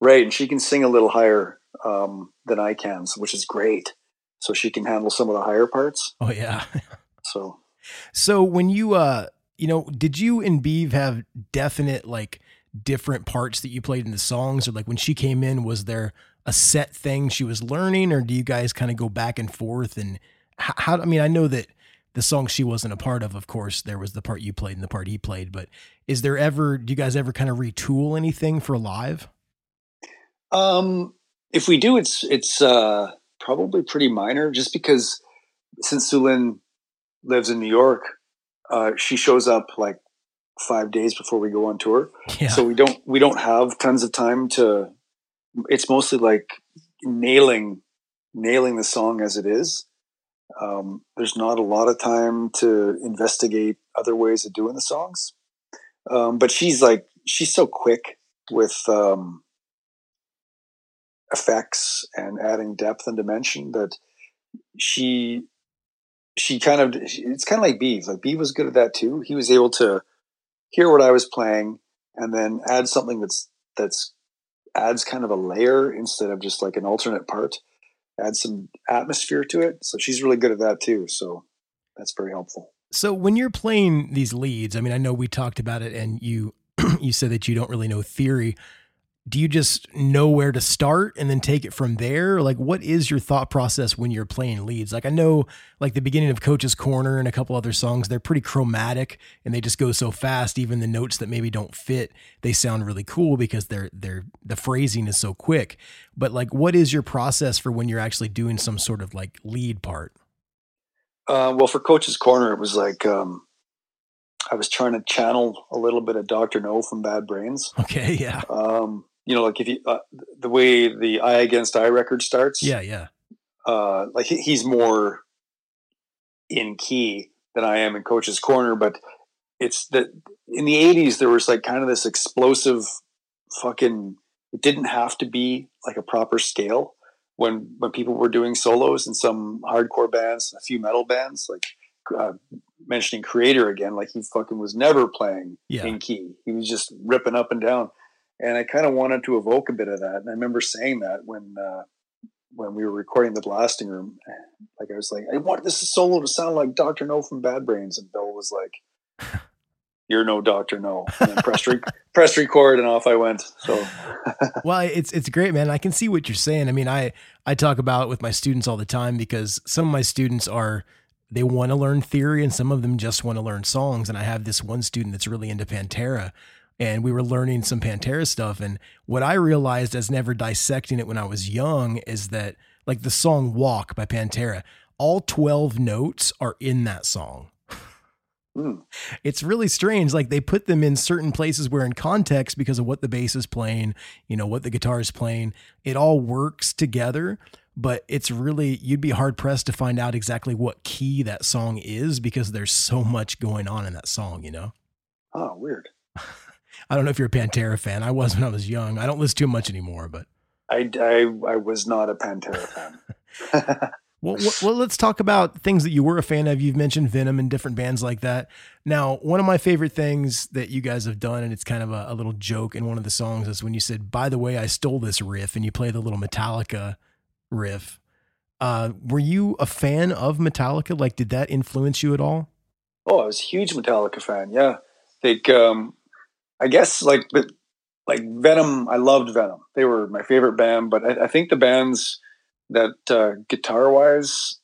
Right, and she can sing a little higher um, than I can, so- which is great. So she can handle some of the higher parts. Oh yeah. So So when you, uh, you know, did you and Beeve have definite like different parts that you played in the songs, or like when she came in, was there a set thing she was learning, or do you guys kind of go back and forth? And how? I mean, I know that the song she wasn't a part of, of course, there was the part you played and the part he played, but is there ever? Do you guys ever kind of retool anything for live? um, if we do, it's it's uh, probably pretty minor, just because since Sulynn lives in New York, uh, she shows up like five days before we go on tour. Yeah. So we don't we don't have tons of time to. It's mostly like nailing nailing the song as it is. Um, there's not a lot of time to investigate other ways of doing the songs. Um, but she's like she's so quick with um, effects and adding depth and dimension that she she kind of it's kind of like Beeve. Like Beeve was good at that too. He was able to hear what I was playing and then add something that's that's adds kind of a layer instead of just like an alternate part. Add some atmosphere to it. So she's really good at that too. So that's very helpful. So when you're playing these leads, I mean, I know we talked about it, and you you said that you don't really know theory. Do you just know where to start and then take it from there? Like, what is your thought process when you're playing leads? Like, I know, like the beginning of Coach's Corner and a couple other songs, they're pretty chromatic and they just go so fast. Even the notes that maybe don't fit, they sound really cool because they're they're the phrasing is so quick. But like, what is your process for when you're actually doing some sort of like lead part? Uh, well, for Coach's Corner, it was like um, I was trying to channel a little bit of Doctor Know from Bad Brains. Okay, yeah, Um, you know, like if you uh, the way the I Against I record starts, yeah, yeah. uh, like he, he's more in key than I am in Coach's Corner, but it's that in the '80s there was like kind of this explosive, fucking. It didn't have to be like a proper scale when when people were doing solos in some hardcore bands, a few metal bands like uh, mentioning Kreator again, like he fucking was never playing Yeah. in key. He was just ripping up and down. And I kind of wanted to evoke a bit of that. And I remember saying that when uh, when we were recording the blasting room. Like I was like, I want this solo to sound like Doctor Know from Bad Brains, and Bill was like, "You're no Doctor Know." And then pressed, re- pressed record, and off I went. So well, it's it's great, man. I can see what you're saying. I mean, I I talk about it with my students all the time because some of my students are they want to learn theory and some of them just want to learn songs. And I have this one student that's really into Pantera. And we were learning some Pantera stuff. And what I realized as never dissecting it when I was young is that, like the song Walk by Pantera, all 12 notes are in that song. hmm. It's really strange. Like they put them in certain places where, in context, because of what the bass is playing, you know, what the guitar is playing, it all works together. But it's really, you'd be hard pressed to find out exactly what key that song is because there's so much going on in that song, you know? oh, weird. I don't know if you're a Pantera fan. I was when I was young. I don't listen too much anymore, but I, I, I was not a Pantera fan. Well, well, well, let's talk about things that you were a fan of. You've mentioned Venom and different bands like that. Now, one of my favorite things that you guys have done, and it's kind of a, a little joke in one of the songs, is when you said, "By the way, I stole this riff," and you play the little Metallica riff. Uh, were you a fan of Metallica? Like, did that influence you at all? Oh, I was a huge Metallica fan. Yeah, like um, I guess like but like Venom. I loved Venom. They were my favorite band. But I, I think the bands that uh, guitar wise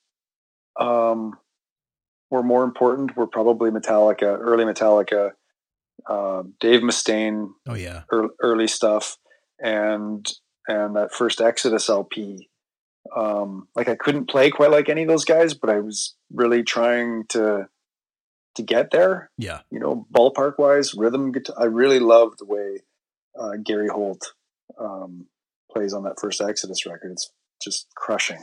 um, were more important were probably Metallica, early Metallica, uh, Dave Mustaine, Oh yeah, early, early stuff, and and that first Exodus LP. Um, like I couldn't play quite like any of those guys, but I was really trying to to get there yeah. you know, ballpark wise, rhythm guitar. I really love the way uh, Gary Holt um, plays on that first Exodus record. It's just crushing.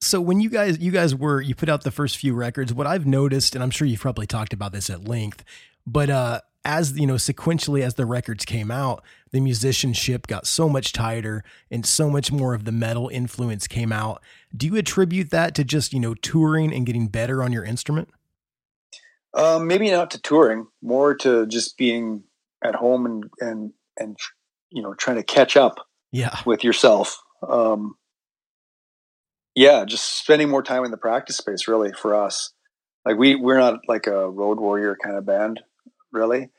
So when you guys you guys were you put out the first few records, what I've noticed, and I'm sure you've probably talked about this at length, but uh as you know, sequentially as the records came out, the musicianship got so much tighter and so much more of the metal influence came out. Do you attribute that to just, you know, touring and getting better on your instrument? Um, maybe not to touring, more to just being at home and and and you know trying to catch up Yeah. with yourself. Um, yeah, just spending more time in the practice space really for us. Like we we're not like a road warrior kind of band, really,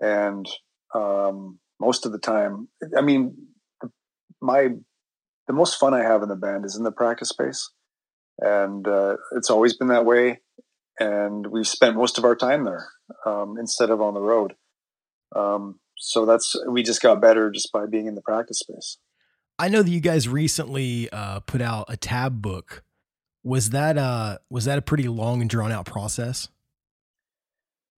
and um, most of the time, I mean, my the most fun I have in the band is in the practice space, and uh, it's always been that way. And we've spent most of our time there um, instead of on the road. Um, so that's we just got better just by being in the practice space. I know that you guys recently uh put out a tab book. Was that uh was that a pretty long and drawn out process?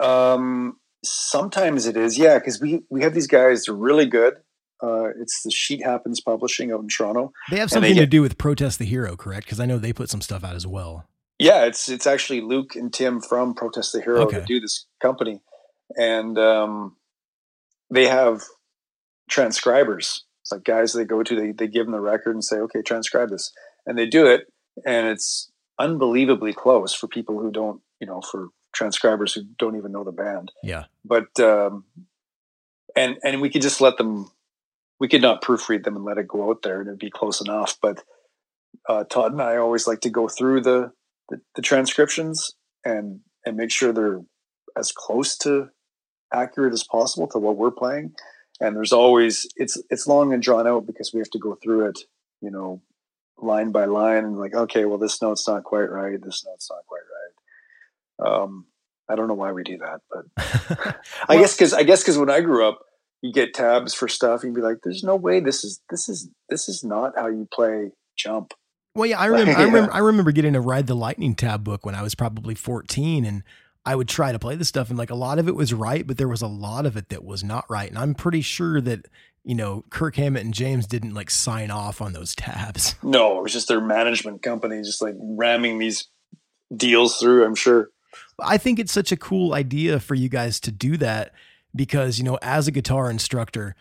Um, sometimes it is, yeah, because we we have these guys. They're really good. Uh, it's the Sheet Happens Publishing out in Toronto. They have And they something to get- do with Protest the Hero, correct? Because I know they put some stuff out as well. Yeah, it's it's actually Luke and Tim from Protest the Hero Okay. that do this company, and um, they have transcribers. It's like guys they go to, they they give them the record and say, okay, transcribe this, and they do it, and it's unbelievably close for people who don't, you know, for transcribers who don't even know the band. Yeah. but um, and and we could just let them. We could not proofread them and let it go out there, and it'd be close enough. But uh, Todd and I always like to go through the, the the transcriptions and and make sure they're as close to accurate as possible to what we're playing. And there's always it's it's long and drawn out because we have to go through it, you know, line by line and like, okay, well this note's not quite right, this note's not quite right. Um, I don't know why we do that, but I guess because I guess because when I grew up, you get tabs for stuff, and you'd be like, "There's no way this is this is this is not how you play jump." Well, yeah, I remember. I remember. I remember getting a Ride the Lightning tab book when I was probably fourteen, and I would try to play the stuff, and like a lot of it was right, but there was a lot of it that was not right, and I'm pretty sure that you know Kirk Hammett and James didn't like sign off on those tabs. No, it was just their management company just like ramming these deals through. I'm sure. I think it's such a cool idea for you guys to do that because you know, as a guitar instructor,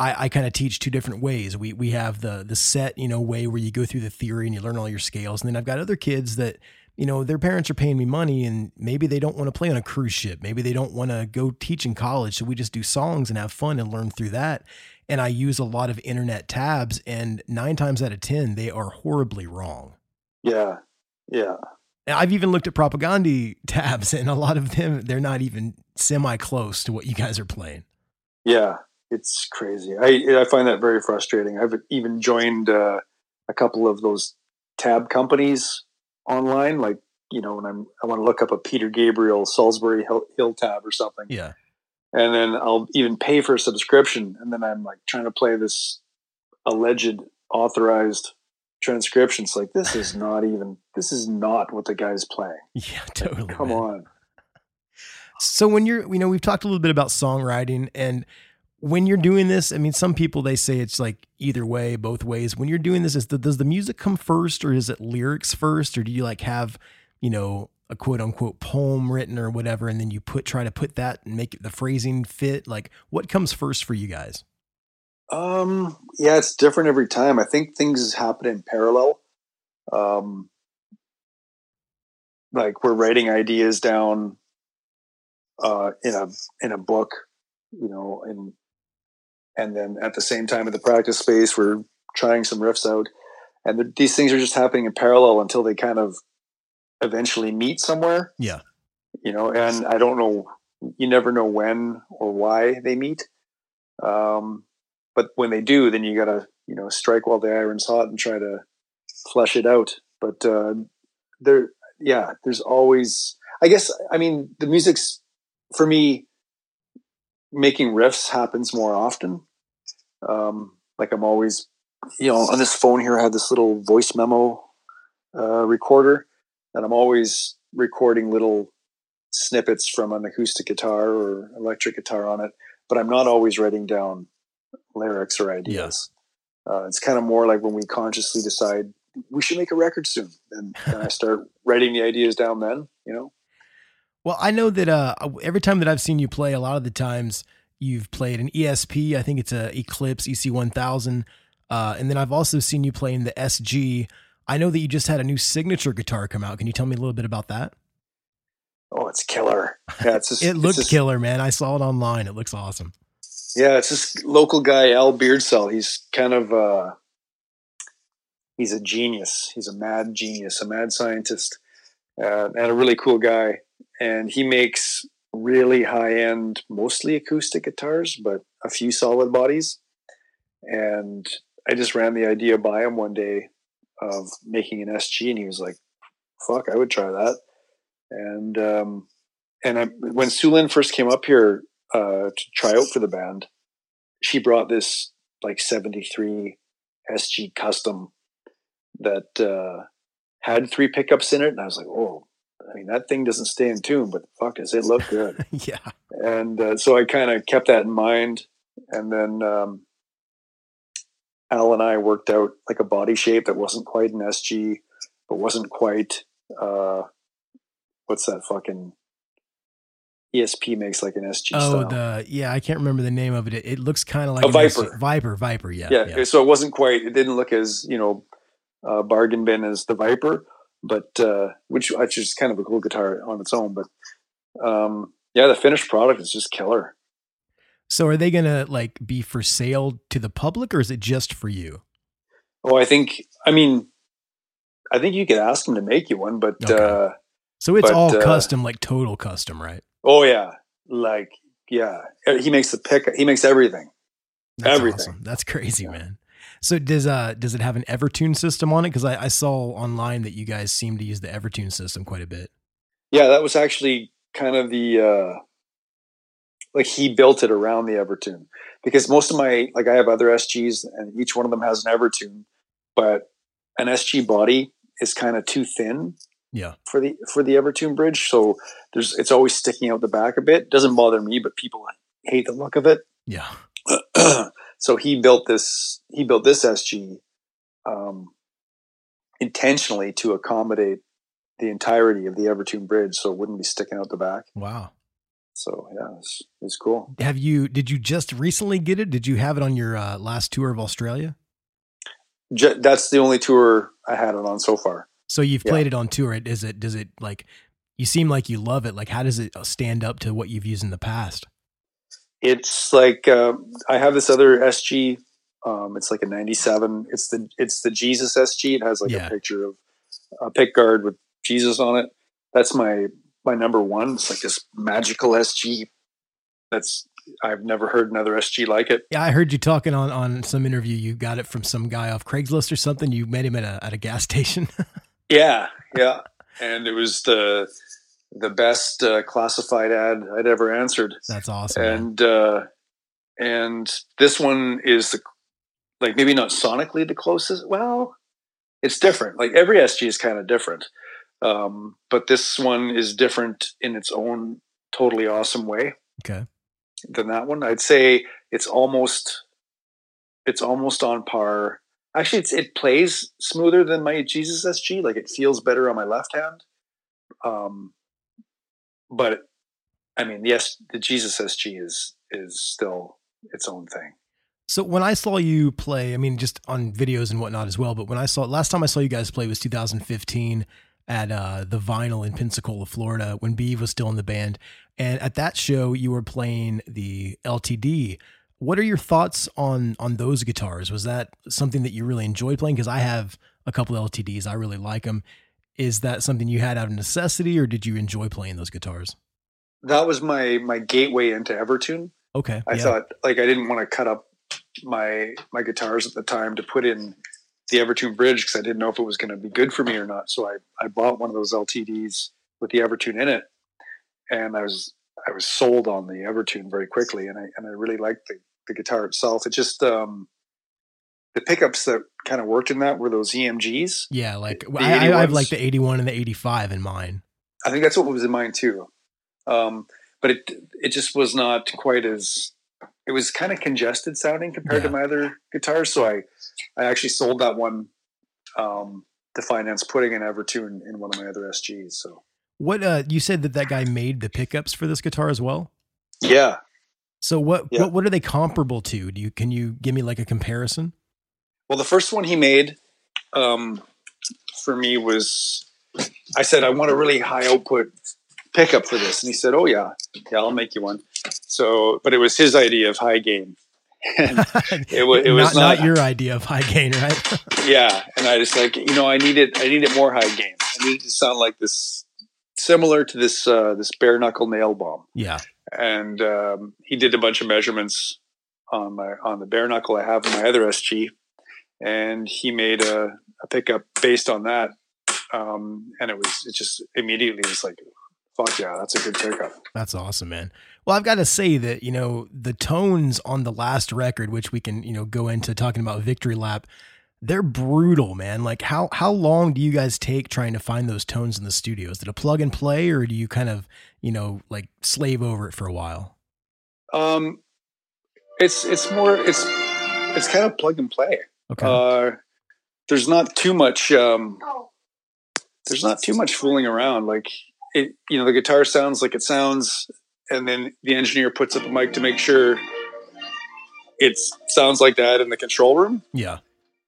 I, I kind of teach two different ways. We we have the the set you know way where you go through the theory and you learn all your scales, and then I've got other kids that you know, their parents are paying me money and maybe they don't want to play on a cruise ship. Maybe they don't want to go teach in college. So we just do songs and have fun and learn through that. And I use a lot of internet tabs, and nine times out of 10, they are horribly wrong. Yeah. Yeah. And I've even looked at Propagandhi tabs, and a lot of them, they're not even semi close to what you guys are playing. Yeah. It's crazy. I I find that very frustrating. I've even joined uh, a couple of those tab companies online, like you know, when I'm I want to look up a Peter Gabriel Solsbury Hill, Hill tab or something, Yeah. and then I'll even pay for a subscription, and then I'm like trying to play this alleged authorized transcriptions. Like this is not even this is not what the guy's playing. Yeah, totally. Come man. on. So when you're, you know, we've talked a little bit about songwriting and when you're doing this, I mean, some people they say it's like either way, both ways. When you're doing this, is the, does the music come first, or is it lyrics first, or do you like have, you know, a quote unquote poem written or whatever, and then you put try to put that and make the phrasing fit? Like, what comes first for you guys? Um, yeah, it's different every time. I think things happen in parallel. Um, like we're writing ideas down uh, in a in a book, you know, and and then at the same time in the practice space, we're trying some riffs out, and the, these things are just happening in parallel until they kind of eventually meet somewhere. Yeah, you know and i don't know you never know when or why they meet. Um, but when they do then you gotta you know strike while the iron's hot and try to flesh it out. But uh, there yeah there's always i guess i mean the music's for me making riffs happens more often um, like i'm always you know on this phone here i have this little voice memo uh, recorder and i'm always recording little snippets from an acoustic guitar or electric guitar on it, but I'm not always writing down lyrics or ideas. Uh, it's kind of more like when we consciously decide we should make a record soon, and then I start writing the ideas down. Then you know, Well, I know that uh, every time that I've seen you play, a lot of the times you've played an ESP. I think it's a Eclipse EC1000, uh, and then I've also seen you play in the SG. I know that you just had a new signature guitar come out. Can you tell me a little bit about that? oh, it's killer. Yeah, it's just It looked just- killer, man. I saw it online. It looks awesome. Yeah, it's this local guy, Al Beardsell. He's kind of uh he's a genius. He's a mad genius, a mad scientist, uh, and a really cool guy. And he makes really high end, mostly acoustic guitars, but a few solid bodies. And I just ran the idea by him one day of making an SG, and he was like, "Fuck, I would try that." And um, and I, when Sulynn first came up here uh, to try out for the band, she brought this like 73 SG custom that uh, had three pickups in it. And I was like, oh, I mean, that thing doesn't stay in tune, but fuck, does it look good? yeah. and uh, so I kind of kept that in mind. And then um, Al and I worked out like a body shape that wasn't quite an SG, but wasn't quite, uh, what's that fucking ESP makes like an SG Oh, style. the yeah, I can't remember the name of it. It, it looks kind of like A Viper. Viper, Viper. Yeah, yeah, yeah. so it wasn't quite it didn't look as you know uh, bargain bin as the viper but uh which which is kind of a cool guitar on its own but um yeah the finished product is just killer So, are they gonna like be for sale to the public, or is it just for you? oh i think i mean i think you could ask them to make you one but Okay. uh So it's But, all uh, custom, like total custom, right? oh yeah like yeah he makes the pick he makes everything That's everything. awesome. That's crazy, man. So does uh does it have an Evertune system on it? Because I, I saw online that you guys seem to use the Evertune system quite a bit. yeah that was actually kind of the uh like he built it around the Evertune because most of my like I have other SGs and each one of them has an Evertune, but an SG body is kind of too thin Yeah. for the for the Evertune bridge. So there's it's always sticking out the back a bit. Doesn't bother me, but people hate the look of it. Yeah. So he built this he built this SG um, intentionally to accommodate the entirety of the Evertune bridge, so it wouldn't be sticking out the back. Wow. So yeah, it's it's cool. Have you did you just recently get it? Did you have it on your uh, last tour of Australia? J- that's the only tour I had it on so far. So you've Yeah. played it on tour. Is it? Does it like? You seem like you love it. Like, how does it stand up to what you've used in the past? It's like uh, I have this other SG. Um, it's like a '97. It's the it's the Jesus SG. It has like Yeah. a picture of a pick guard with Jesus on it. That's my my number one. It's like this magical SG. That's I've never heard another SG like it. Yeah, I heard you talking on on some interview. You got it from some guy off Craigslist or something. You met him at a at a gas station. Yeah, yeah. And it was the the best uh, classified ad I'd ever answered. That's awesome. and uh and this one is the like maybe not sonically the closest well it's different like every sg is kind of different um but this one is different in its own totally awesome way Okay. than that one i'd say it's almost it's almost on par actually it's, it plays smoother than my jesus sg like it feels better on my left hand um but I mean, yes, the Jesus SG is is still its own thing. So when I saw you play, I mean, just on videos and whatnot as well, but when I saw last time I saw you guys play was 2015 at uh, the Vinyl in Pensacola, Florida, when Beeve was still in the band, and at that show you were playing the LTD. What are your thoughts on on those guitars? Was that something that you really enjoyed playing? Because I have a couple LTDs, I really like them. Is that something you had out of necessity, or did you enjoy playing those guitars? That was my my gateway into Evertune. Okay, I yeah. thought like I didn't want to cut up my my guitars at the time to put in the Evertune bridge because I didn't know if it was going to be good for me or not. So I I bought one of those LTDs with the Evertune in it, and I was I was sold on the Evertune very quickly, and I and I really liked the the guitar itself. It just um the pickups that kind of worked in that were those EMGs. yeah, like the I, I have like the 81 and the 85 in mine. I think that's what was in mine too. Um, but it it just was not quite as it was kind of congested sounding compared Yeah. to my other guitars. So I I actually sold that one um, to finance putting an Evertune in one of my other SGs. So What uh you said that that guy made the pickups for this guitar as well? yeah, So what Yeah. what what are they comparable to? Do you can you give me like a comparison? Well the first one he made um, for me was I said I want a really high output pickup for this, and he said, "Oh yeah, yeah, I'll make you one." So, but it was his idea of high gain. And it, wa- it was not, not not your idea of high gain, right? yeah and i just like you know i needed i needed more high gain i needed to sound like this similar to this uh this bare knuckle nail bomb yeah. and um he did a bunch of measurements on my on the bare knuckle i have in my other sg and he made a, a pickup based on that um and it was it just immediately was like fuck yeah that's a good pickup That's awesome, man. Well, I've got to say that, you know, the tones on the last record, which we can, you know, go into talking about Victory Lap, they're brutal, man. Like how how long do you guys take trying to find those tones in the studio? Is it a plug and play or do you kind of, you know, like slave over it for a while? um it's it's more it's it's kind of plug and play Okay. uh, there's not too much um, there's not too much fooling around. Like it you know the guitar sounds like it sounds and then the engineer puts up a mic to make sure it sounds like that in the control room. Yeah.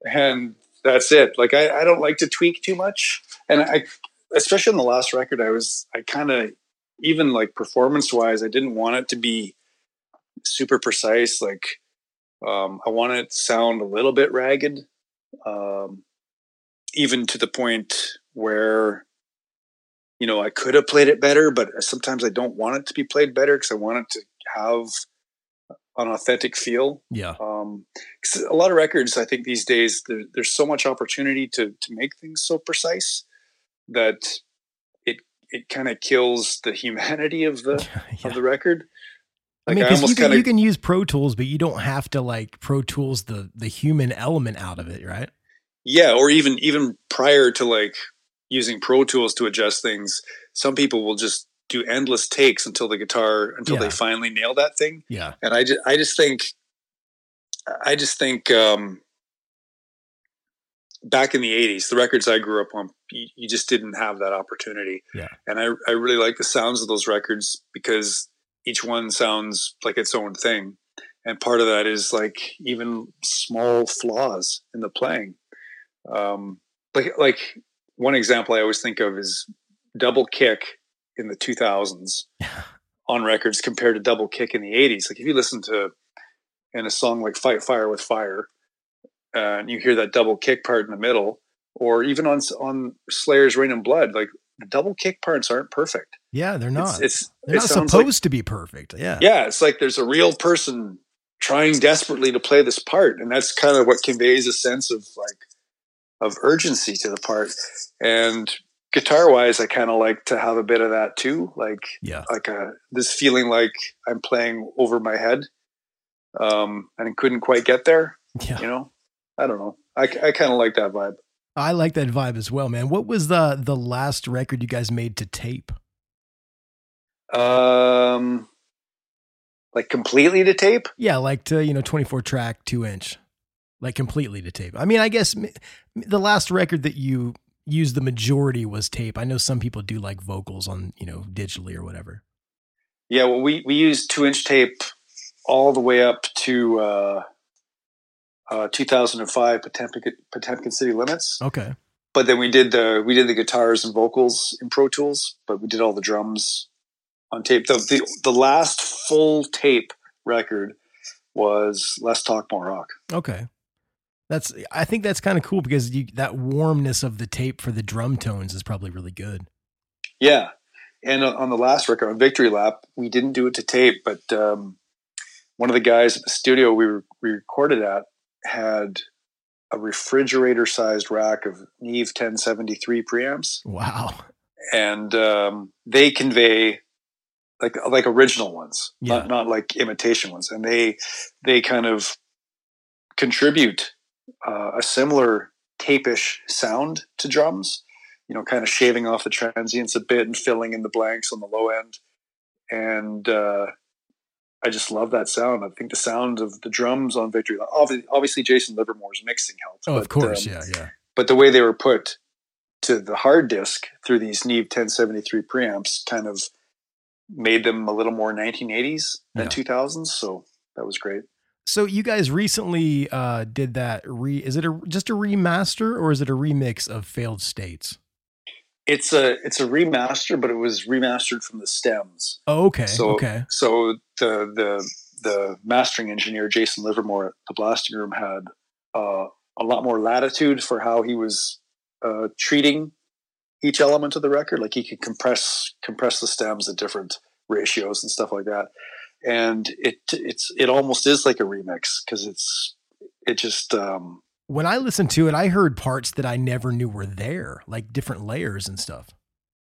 and that's it. Like i, I don't like to tweak too much. And i especially on the last record i was i kind of even like performance wise i didn't want it to be super precise. Like um, i want it to sound a little bit ragged um, even to the point where you know i could have played it better but sometimes i don't want it to be played better because i want it to have an authentic feel Yeah. um a lot of records i think these days there, there's so much opportunity to to make things so precise that it it kind of kills the humanity of the yeah. of the record I mean, i, because you, almost can- kind you can use Pro Tools, but you don't have to like Pro Tools the the human element out of it, right? yeah or even even prior to like using pro tools to adjust things some people will just do endless takes until the guitar until Yeah. they finally nail that thing Yeah. and i just i just think i just think um back in the 80s the records i grew up on you, you just didn't have that opportunity Yeah. and i i really like the sounds of those records because each one sounds like its own thing and part of that is like even small flaws in the playing um like like one example I always think of is double kick in the 2000s on records compared to double kick in the 80s. Like if you listen to in a song like Fight Fire with Fire, uh, and you hear that double kick part in the middle, or even on on Slayer's Raining Blood, like double kick parts aren't perfect. Yeah, they're not. It's, it's they're it not supposed like, to be perfect. Yeah. yeah, it's like there's a real person trying desperately to play this part, and that's kind of what conveys a sense of like of urgency to the part. And guitar wise, I kind of like to have a bit of that too, like Yeah. like a this feeling like I'm playing over my head, um, and I couldn't quite get there. Yeah. You know, I don't know. I, I kind of like that vibe. I like that vibe as well, man. What was the the last record you guys made to tape? Um, like completely to tape. Yeah, like to, you know, 24 track, 2 inch. Like completely to tape. I mean, I guess the last record that you used the majority was tape. I know some people do like vocals on, you know, digitally or whatever. Yeah, well, we we used two inch tape all the way up to uh, uh, 2005 Potemkin, Potemkin City Limits. Okay. But then we did the we did the guitars and vocals in Pro Tools, but we did all the drums on tape. The the, the last full tape record was Less Talk More Rock. Okay. That's I think that's kind of cool because you that warmness of the tape for the drum tones is probably really good. Yeah, and on on the last record on Victory Lap, we didn't do it to tape, but um, one of the guys at the studio we, were, we recorded at had a refrigerator-sized rack of Neve 1073 preamps, Wow. and um, they convey like like original ones, Yeah. not not like imitation ones, and they they kind of contribute uh, a similar tapish sound to drums. You know, kind of shaving off the transients a bit and filling in the blanks on the low end, and uh, I just love that sound. I think the sound of the drums on Victory, obviously, obviously Jason Livermore's mixing helped. Oh, of course. um, yeah, yeah. but the way they were put to the hard disk through these Neve 1073 preamps kind of made them a little more 1980s than Yeah. 2000s. So that was great. So you guys recently uh did that re is it a just a remaster or is it a remix of Failed States? It's a it's a remaster, but it was remastered from the stems. Oh, okay. So okay. so the the the mastering engineer Jason Livermore at the blasting room had uh, a lot more latitude for how he was uh, treating each element of the record. Like he could compress compress the stems at different ratios and stuff like that. And it it's it almost is like a remix because it's it just um, When I listened to it, I heard parts that I never knew were there, like different layers and stuff.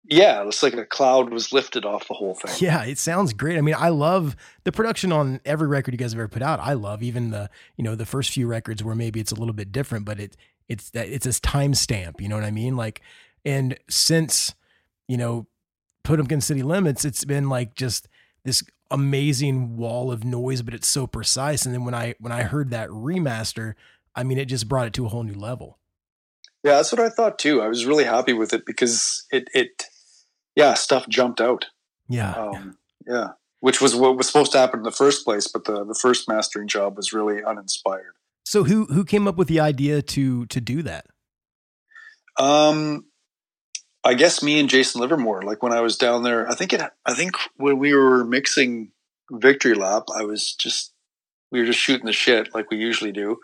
yeah, it's like a cloud was lifted off the whole thing. Yeah, it sounds great. I mean, I love the production on every record you guys have ever put out. I love even the, you know, the first few records where maybe it's a little bit different, but it it's that it's this timestamp, you know what I mean? Like and since, you know, Potemkin City Limits, it's been like just this amazing wall of noise, but it's so precise. And then when I when I heard that remaster, I mean it just brought it to a whole new level. Yeah, that's what I thought too. I was really happy with it because it it yeah stuff jumped out. Yeah. um, yeah, which was what was supposed to happen in the first place. But the the first mastering job was really uninspired. So who who came up with the idea to to do that? Um, I guess me and Jason Livermore. Like when I was down there, I think it. I think when we were mixing Victory Lap, I was just we were just shooting the shit like we usually do.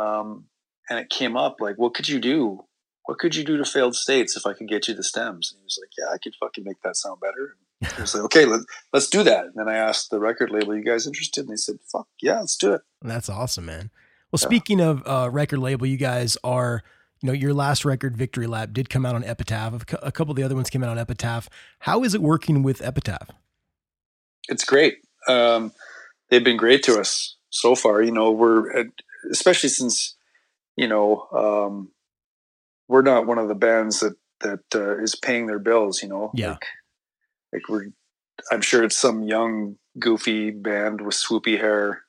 Um, and it came up like, what could you do? What could you do to failed states if I could get you the stems? And he was like, yeah, I could fucking make that sound better. And I was like, okay, let, let's do that. And then I asked the record label, you guys interested? And they said, fuck yeah, let's do it. That's awesome, man. Well, Yeah. speaking of uh, record label, you guys are, you know, your last record, Victory Lap, did come out on Epitaph. A A couple of the other ones came out on Epitaph. How is it working with Epitaph? it's great. Um, they've been great to us so far. You know, we're at, especially since you know um, we're not one of the bands that that uh, is paying their bills. You know, Yeah. like, like we're. I'm sure it's some young goofy band with swoopy hair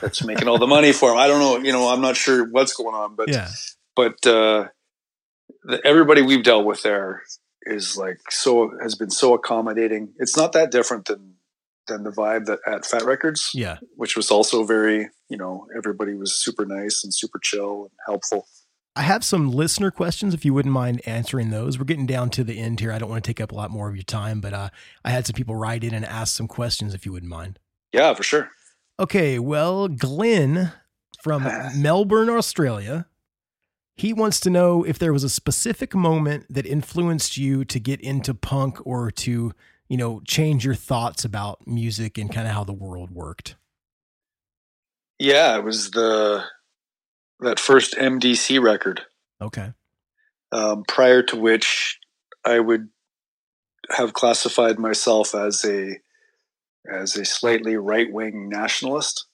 that's making all the money for them. I don't know. You know, I'm not sure what's going on, but yeah. but uh, the, everybody we've dealt with there is like so has been so accommodating. It's not that different than than the vibe that at Fat Records, Yeah. which was also very you know everybody was super nice and super chill and helpful. I have some listener questions if you wouldn't mind answering those. We're getting down to the end here. I don't want to take up a lot more of your time, but uh, I had some people write in and ask some questions if you wouldn't mind. Yeah, for sure. Okay, well, Glenn from Melbourne, Australia, he wants to know if there was a specific moment that influenced you to get into punk or to, you know, change your thoughts about music and kind of how the world worked. Yeah, it was the that first MDC record. Okay. um, prior to which I would have classified myself as a as a slightly right wing nationalist.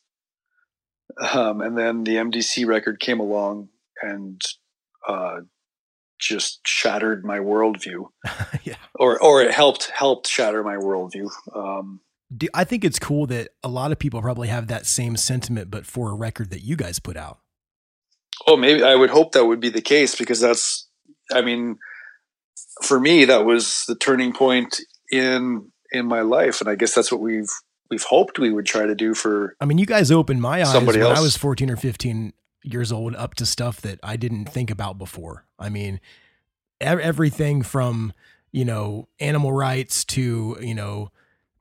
Um, and then the MDC record came along and uh, just shattered my worldview, yeah. or or it helped helped shatter my worldview. Um, Do, I think it's cool that a lot of people probably have that same sentiment, but for a record that you guys put out. Oh, maybe I would hope that would be the case because that's, I mean, for me that was the turning point in in my life, and I guess that's what we've we've hoped we would try to do for. I mean, you guys opened my eyes when I was 14 or 15 years old up to stuff that I didn't think about before. I mean, everything from, you know, animal rights to, you know,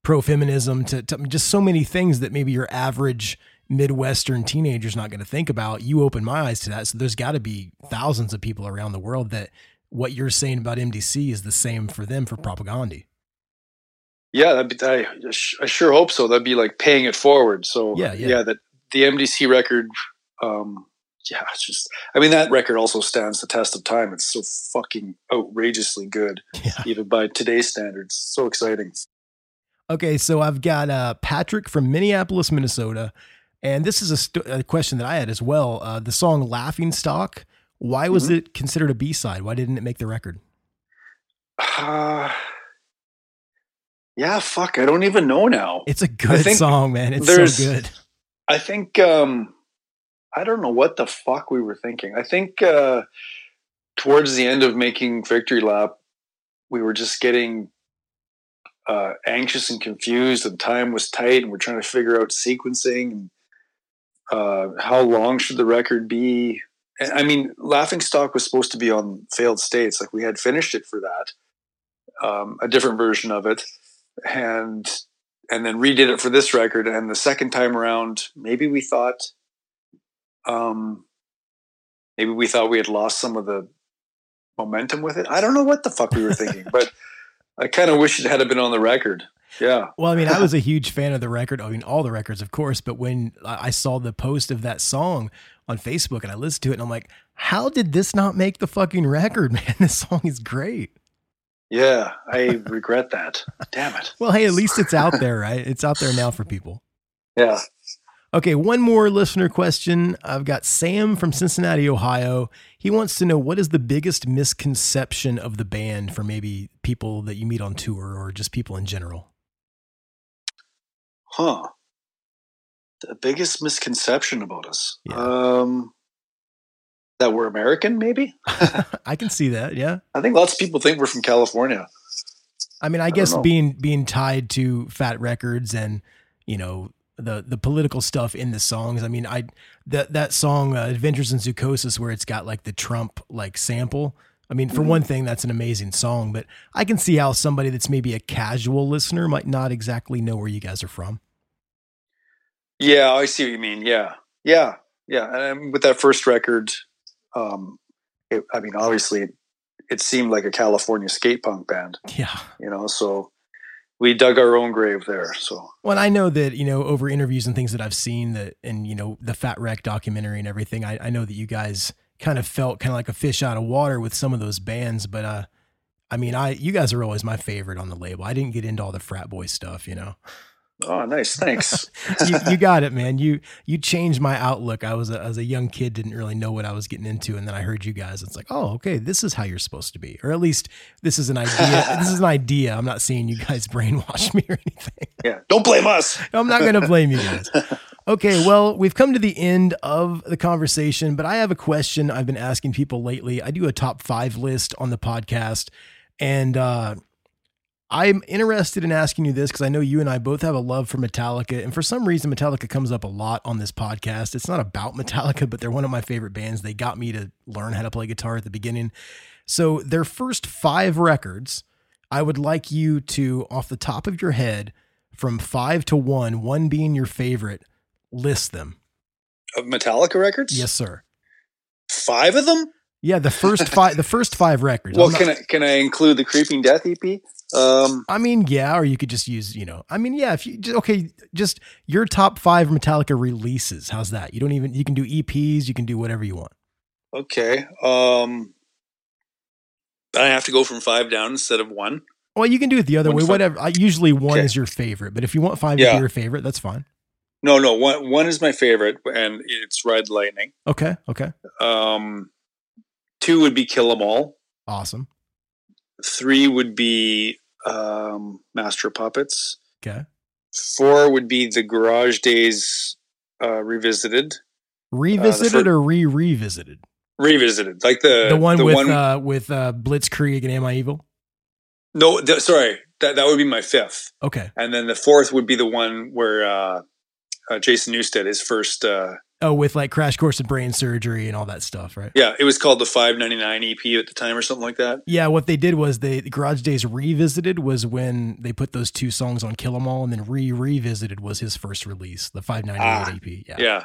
pro feminism to, to just so many things that maybe your average Midwestern teenager's not going to think about. You open my eyes to that. So there's got to be thousands of people around the world that what you're saying about MDC is the same for them for Propagandhi. Yeah, that'd be, I, I sure hope so. That'd be like paying it forward. So Yeah, yeah. that the MDC record. Um, yeah, it's just. I mean, that record also stands the test of time. It's so fucking outrageously good, Yeah. even by today's standards. So exciting. Okay, so I've got uh, Patrick from Minneapolis, Minnesota, and this is a, st- a question that I had as well. Uh, the song "Laughing Stock." Why was Mhm. it considered a B side? Why didn't it make the record? Uh, yeah, fuck. I don't even know now. It's a good song, man. It's so good. I think um I don't know what the fuck we were thinking. I think uh towards the end of making Victory Lap, we were just getting uh anxious and confused and time was tight and we're trying to figure out sequencing and uh how long should the record be. And, I mean, Laughing Stock was supposed to be on Failed States. Like we had finished it for that. Um a different version of it. And and then redid it for this record. And the second time around, maybe we thought, um, maybe we thought we had lost some of the momentum with it. I don't know what the fuck we were thinking, but I kind of wish it had been on the record. Yeah. Well, I mean, I was a huge fan of the record. I mean, all the records, of course. But when I I saw the post of that song on Facebook and I listened to it, and I'm like, how did this not make the fucking record, man? This song is great. Yeah. I regret that. Damn it. Well, hey, at least it's out there, right? It's out there now for people. Yeah. Okay, one more listener question. I've got Sam from Cincinnati, Ohio. He wants to know what is the biggest misconception of the band for maybe people that you meet on tour or just people in general? Huh. The biggest misconception about us. Yeah. Um, that we're American, maybe? I can see that, yeah. I think lots of people think we're from California. I mean, I, don't guess being being tied to Fat Records and you know the the political stuff in the songs. I mean, I that that song uh, Adventures in Zoochosis where it's got like the Trump like sample. I mean, for Mhm. one thing, that's an amazing song, but I can see how somebody that's maybe a casual listener might not exactly know where you guys are from. Yeah, I see what you mean. Yeah, yeah, yeah. And with that first record, um, it, I mean, obviously, it, it seemed like a California skate punk band, Yeah. you know. So we dug our own grave there. So Well, I know that, you know, over interviews and things that I've seen that, and, you know, the Fat Wreck documentary and everything, I, I know that you guys kind of felt kind of like a fish out of water with some of those bands. But, uh, I mean, I, you guys are always my favorite on the label. I didn't get into all the frat boy stuff, you know, oh, nice, thanks. you, you got it, man. You, you changed my outlook. I was a, as a young kid, didn't really know what I was getting into. And then I heard you guys. It's like, oh, okay, this is how you're supposed to be. Or at least this is an idea. this is an idea. I'm not seeing you guys brainwash me or anything. yeah, don't blame us. I'm not going to blame you guys. Okay, well, we've come to the end of the conversation, but I have a question I've been asking people lately. I do a top five list on the podcast, and uh, I'm interested in asking you this because I know you and I both have a love for Metallica. And for some reason, Metallica comes up a lot on this podcast. It's not about Metallica, but they're one of my favorite bands. They got me to learn how to play guitar at the beginning. So, their first five records, I would like you to, off the top of your head, from five to one, one being your favorite, list them. Of Metallica records? Yes, sir. Five of them? Yeah, the first five, the first five records. Well, not- can I can I include the Creeping Death EP? Um, I mean, yeah, or you could just use, you know, I mean, yeah, if you just, okay, just your top five Metallica releases. How's that? You don't even, you can do EPs, you can do whatever you want. okay. Um, I have to go from five down instead of one. Well, you can do it the other One way, fi- whatever. I, usually one Okay. is your favorite, but if you want five to be your favorite, that's fine. No, no. One one is my favorite, and it's Red Lightning. Okay. Okay. Um, two would be Kill 'Em All. Awesome. Three would be um, Master Puppets. Okay. Four would be the Garage Days uh, revisited. Revisited fir- or re revisited? Revisited, like the The one with, uh, with, uh, Blitzkrieg and Am I Evil? no, the, sorry, that that would be my fifth, Okay. and then the fourth would be the one where uh, uh, Jason Newsted, his first. Uh, Oh, with like Crash Course in Brain Surgery and all that stuff, right? yeah, it was called the Five Ninety Nine EP at the time, or something like that. Yeah, what they did was they Garage Days revisited was when they put those two songs on Kill 'Em All, and then re revisited was his first release, the 598 Ah, EP. Yeah. Yeah,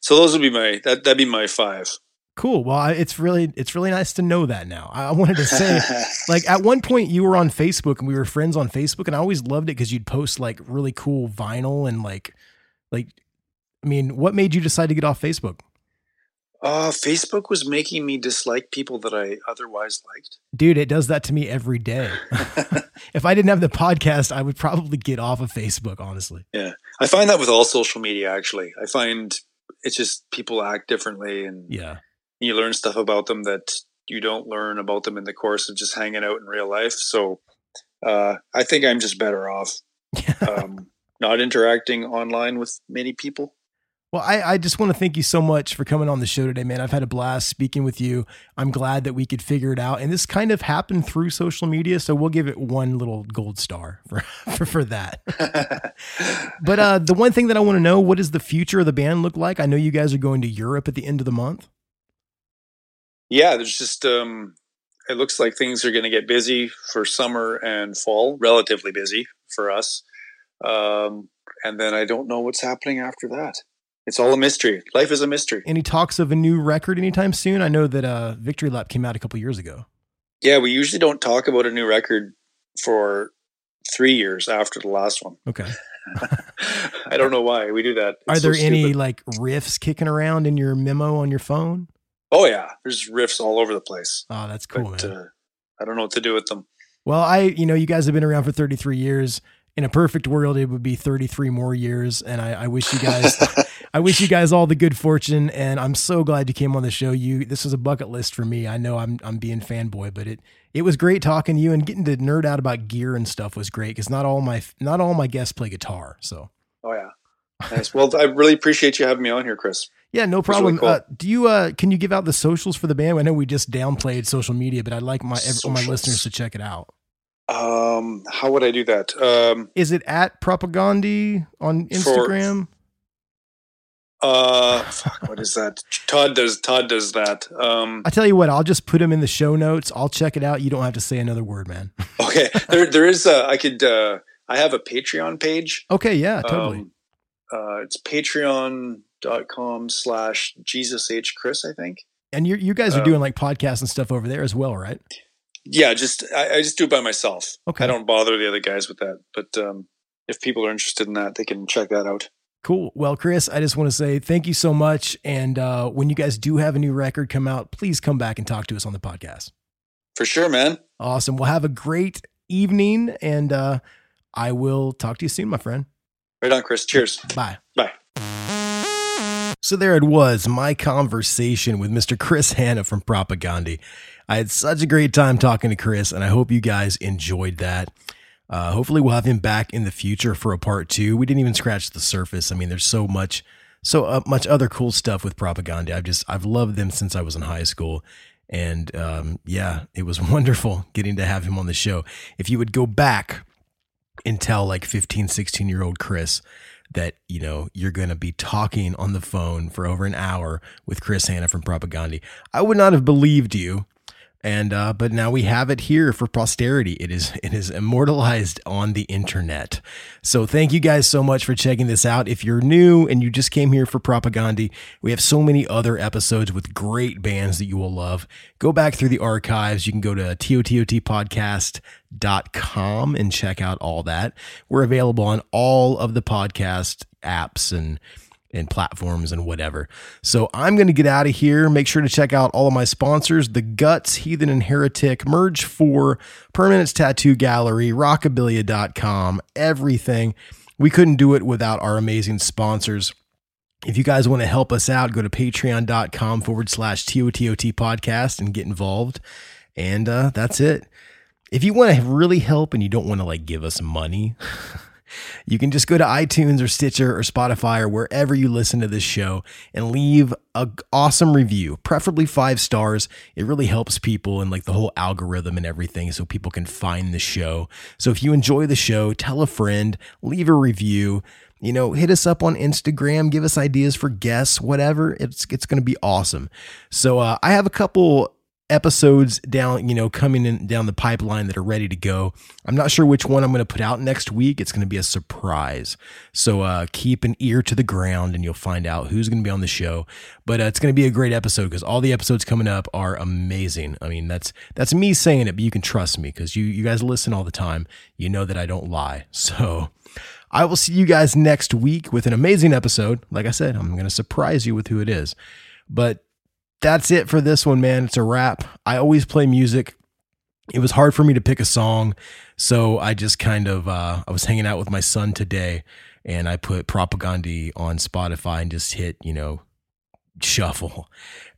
so those would be my that that'd be my five. cool. Well, I, it's really it's really nice to know that now. I, I wanted to say, like at one point you were on Facebook and we were friends on Facebook, and I always loved it because you'd post like really cool vinyl and like like. I mean, what made you decide to get off Facebook? Uh, Facebook was making me dislike people that I otherwise liked. Dude, it does that to me every day. if I didn't have the podcast, I would probably get off of Facebook, honestly. Yeah, I find that with all social media. Actually, I find it's just people act differently, and Yeah. you learn stuff about them that you don't learn about them in the course of just hanging out in real life. So, uh, I think I'm just better off um, not interacting online with many people. Well, I, I just want to thank you so much for coming on the show today, man. I've had a blast speaking with you. I'm glad that we could figure it out. And this kind of happened through social media. So we'll give it one little gold star for, for, for that. but uh, the one thing that I want to know what does the future of the band look like? I know you guys are going to Europe at the end of the month. yeah, there's just um, it looks like things are going to get busy for summer and fall, relatively busy for us. Um, and then I don't know what's happening after that. It's all a mystery. Life is a mystery. Any talks of a new record anytime soon? I know that uh, Victory Lap came out a couple years ago. Yeah, we usually don't talk about a new record for three years after the last one. Okay. I don't know why we do that. Are It's so there any like riffs kicking around in your memo on your phone? Oh yeah, there's riffs all over the place. Oh, that's cool, but, man. uh, I don't know what to do with them. Well, I, you know, you guys have been around for 33 years. In a perfect world, it would be 33 more years. And I, I wish you guys, I wish you guys all the good fortune. And I'm so glad you came on the show. You, this was a bucket list for me. I know I'm, I'm being fanboy, but it, it was great talking to you and getting to nerd out about gear and stuff was great because not all my, not all my guests play guitar. So Oh yeah, nice. Well, I really appreciate you having me on here, Chris. yeah, no was really problem. cool. uh, do you, uh, can you give out the socials for the band? I know we just downplayed social media, but I'd like my, ev- all my listeners to check it out. Um, how would I do that? Um, Is it at Propagandhi on For- Instagram? uh, fuck, what is that? Todd does. Todd does that. Um, I tell you what, I'll just put him in the show notes. I'll check it out. You don't have to say another word, man. okay, there, there is. A, I could. Uh, I have a Patreon page. Okay, yeah, totally. Um, uh, it's patreon.com slash Jesus H Chris, I think. and you you guys are um, doing like podcasts and stuff over there as well, right? Yeah, just I, I just do it by myself. Okay. I don't bother the other guys with that. But um, if people are interested in that, they can check that out. Cool. Well, Chris, I just want to say thank you so much. And uh, when you guys do have a new record come out, please come back and talk to us on the podcast. For sure, man. Awesome. Well, have a great evening, and uh, I will talk to you soon, my friend. Right on, Chris. Cheers. Bye. Bye. So there it was, my conversation with Mr. Chris Hannah from Propagandhi. I had such a great time talking to Chris, and I hope you guys enjoyed that. Uh, hopefully, we'll have him back in the future for a part two. We didn't even scratch the surface. I mean, there's so much, so uh, much other cool stuff with Propagandhi. I've just, I've loved them since I was in high school, And um, yeah, it was wonderful getting to have him on the show. If you would go back and tell like 15, 16 year old Chris that, you know, you're going to be talking on the phone for over an hour with Chris Hannah from Propagandhi, I would not have believed you and uh, but now we have it here for posterity. It is it is immortalized on the internet. So thank you guys so much for checking this out. If you're new and you just came here for Propagandhi, we have so many other episodes with great bands that you will love. Go back through the archives. You can go to tototpodcast.com and check out all that. We're available on all of the podcast apps and and platforms and whatever. So I'm going to get out of here. Make sure to check out all of my sponsors The Guts, Heathen and Heretic, Merge 4, Permanence Tattoo Gallery, Rockabilia.com, everything. We couldn't do it without our amazing sponsors. If you guys want to help us out, go to patreon.com forward slash TOTOT podcast and get involved. And uh, that's it. If you want to really help and you don't want to like give us money, you can just go to iTunes or Stitcher or Spotify or wherever you listen to this show and leave a awesome review, preferably five stars. It really helps people and like the whole algorithm and everything so people can find the show. So if you enjoy the show, tell a friend, leave a review. You know, hit us up on Instagram, give us ideas for guests, whatever. It's it's going to be awesome. So uh, I have a couple episodes down, you know, coming in down the pipeline that are ready to go. I'm not sure which one I'm going to put out next week. It's going to be a surprise. So uh, keep an ear to the ground and you'll find out who's going to be on the show. But uh, it's going to be a great episode because all the episodes coming up are amazing. I mean, that's that's me saying it, but you can trust me because you you guys listen all the time. You know that I don't lie. So I will see you guys next week with an amazing episode. Like I said, I'm going to surprise you with who it is. But that's it for this one, man. It's a wrap. I always play music. It was hard for me to pick a song, so I just kind of uh, I was hanging out with my son today, and I put Propagandhi on Spotify and just hit you know shuffle.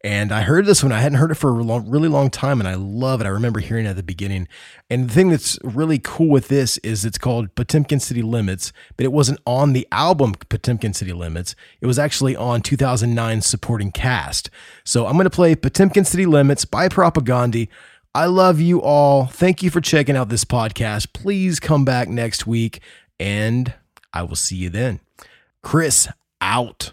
And I heard this one. I hadn't heard it for a long, really long time, and I love it. I remember hearing it at the beginning. And the thing that's really cool with this is it's called Potemkin City Limits, but it wasn't on the album Potemkin City Limits. It was actually on 2009 Supporting Caste. So I'm going to play Potemkin City Limits by Propagandhi. I love you all. Thank you for checking out this podcast. Please come back next week, and I will see you then. Chris out.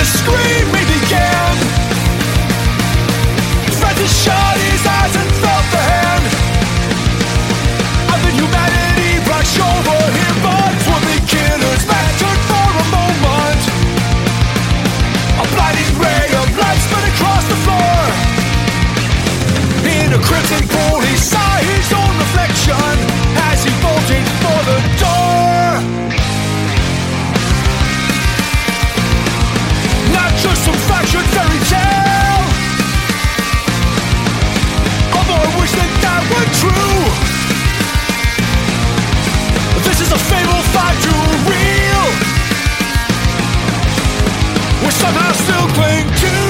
the screaming began. Francis shut his eyes and felt hand. Humanity rushed over him, but for the killer's for a moment. A blinding ray of light across the floor in a crimson pool. somehow still cling to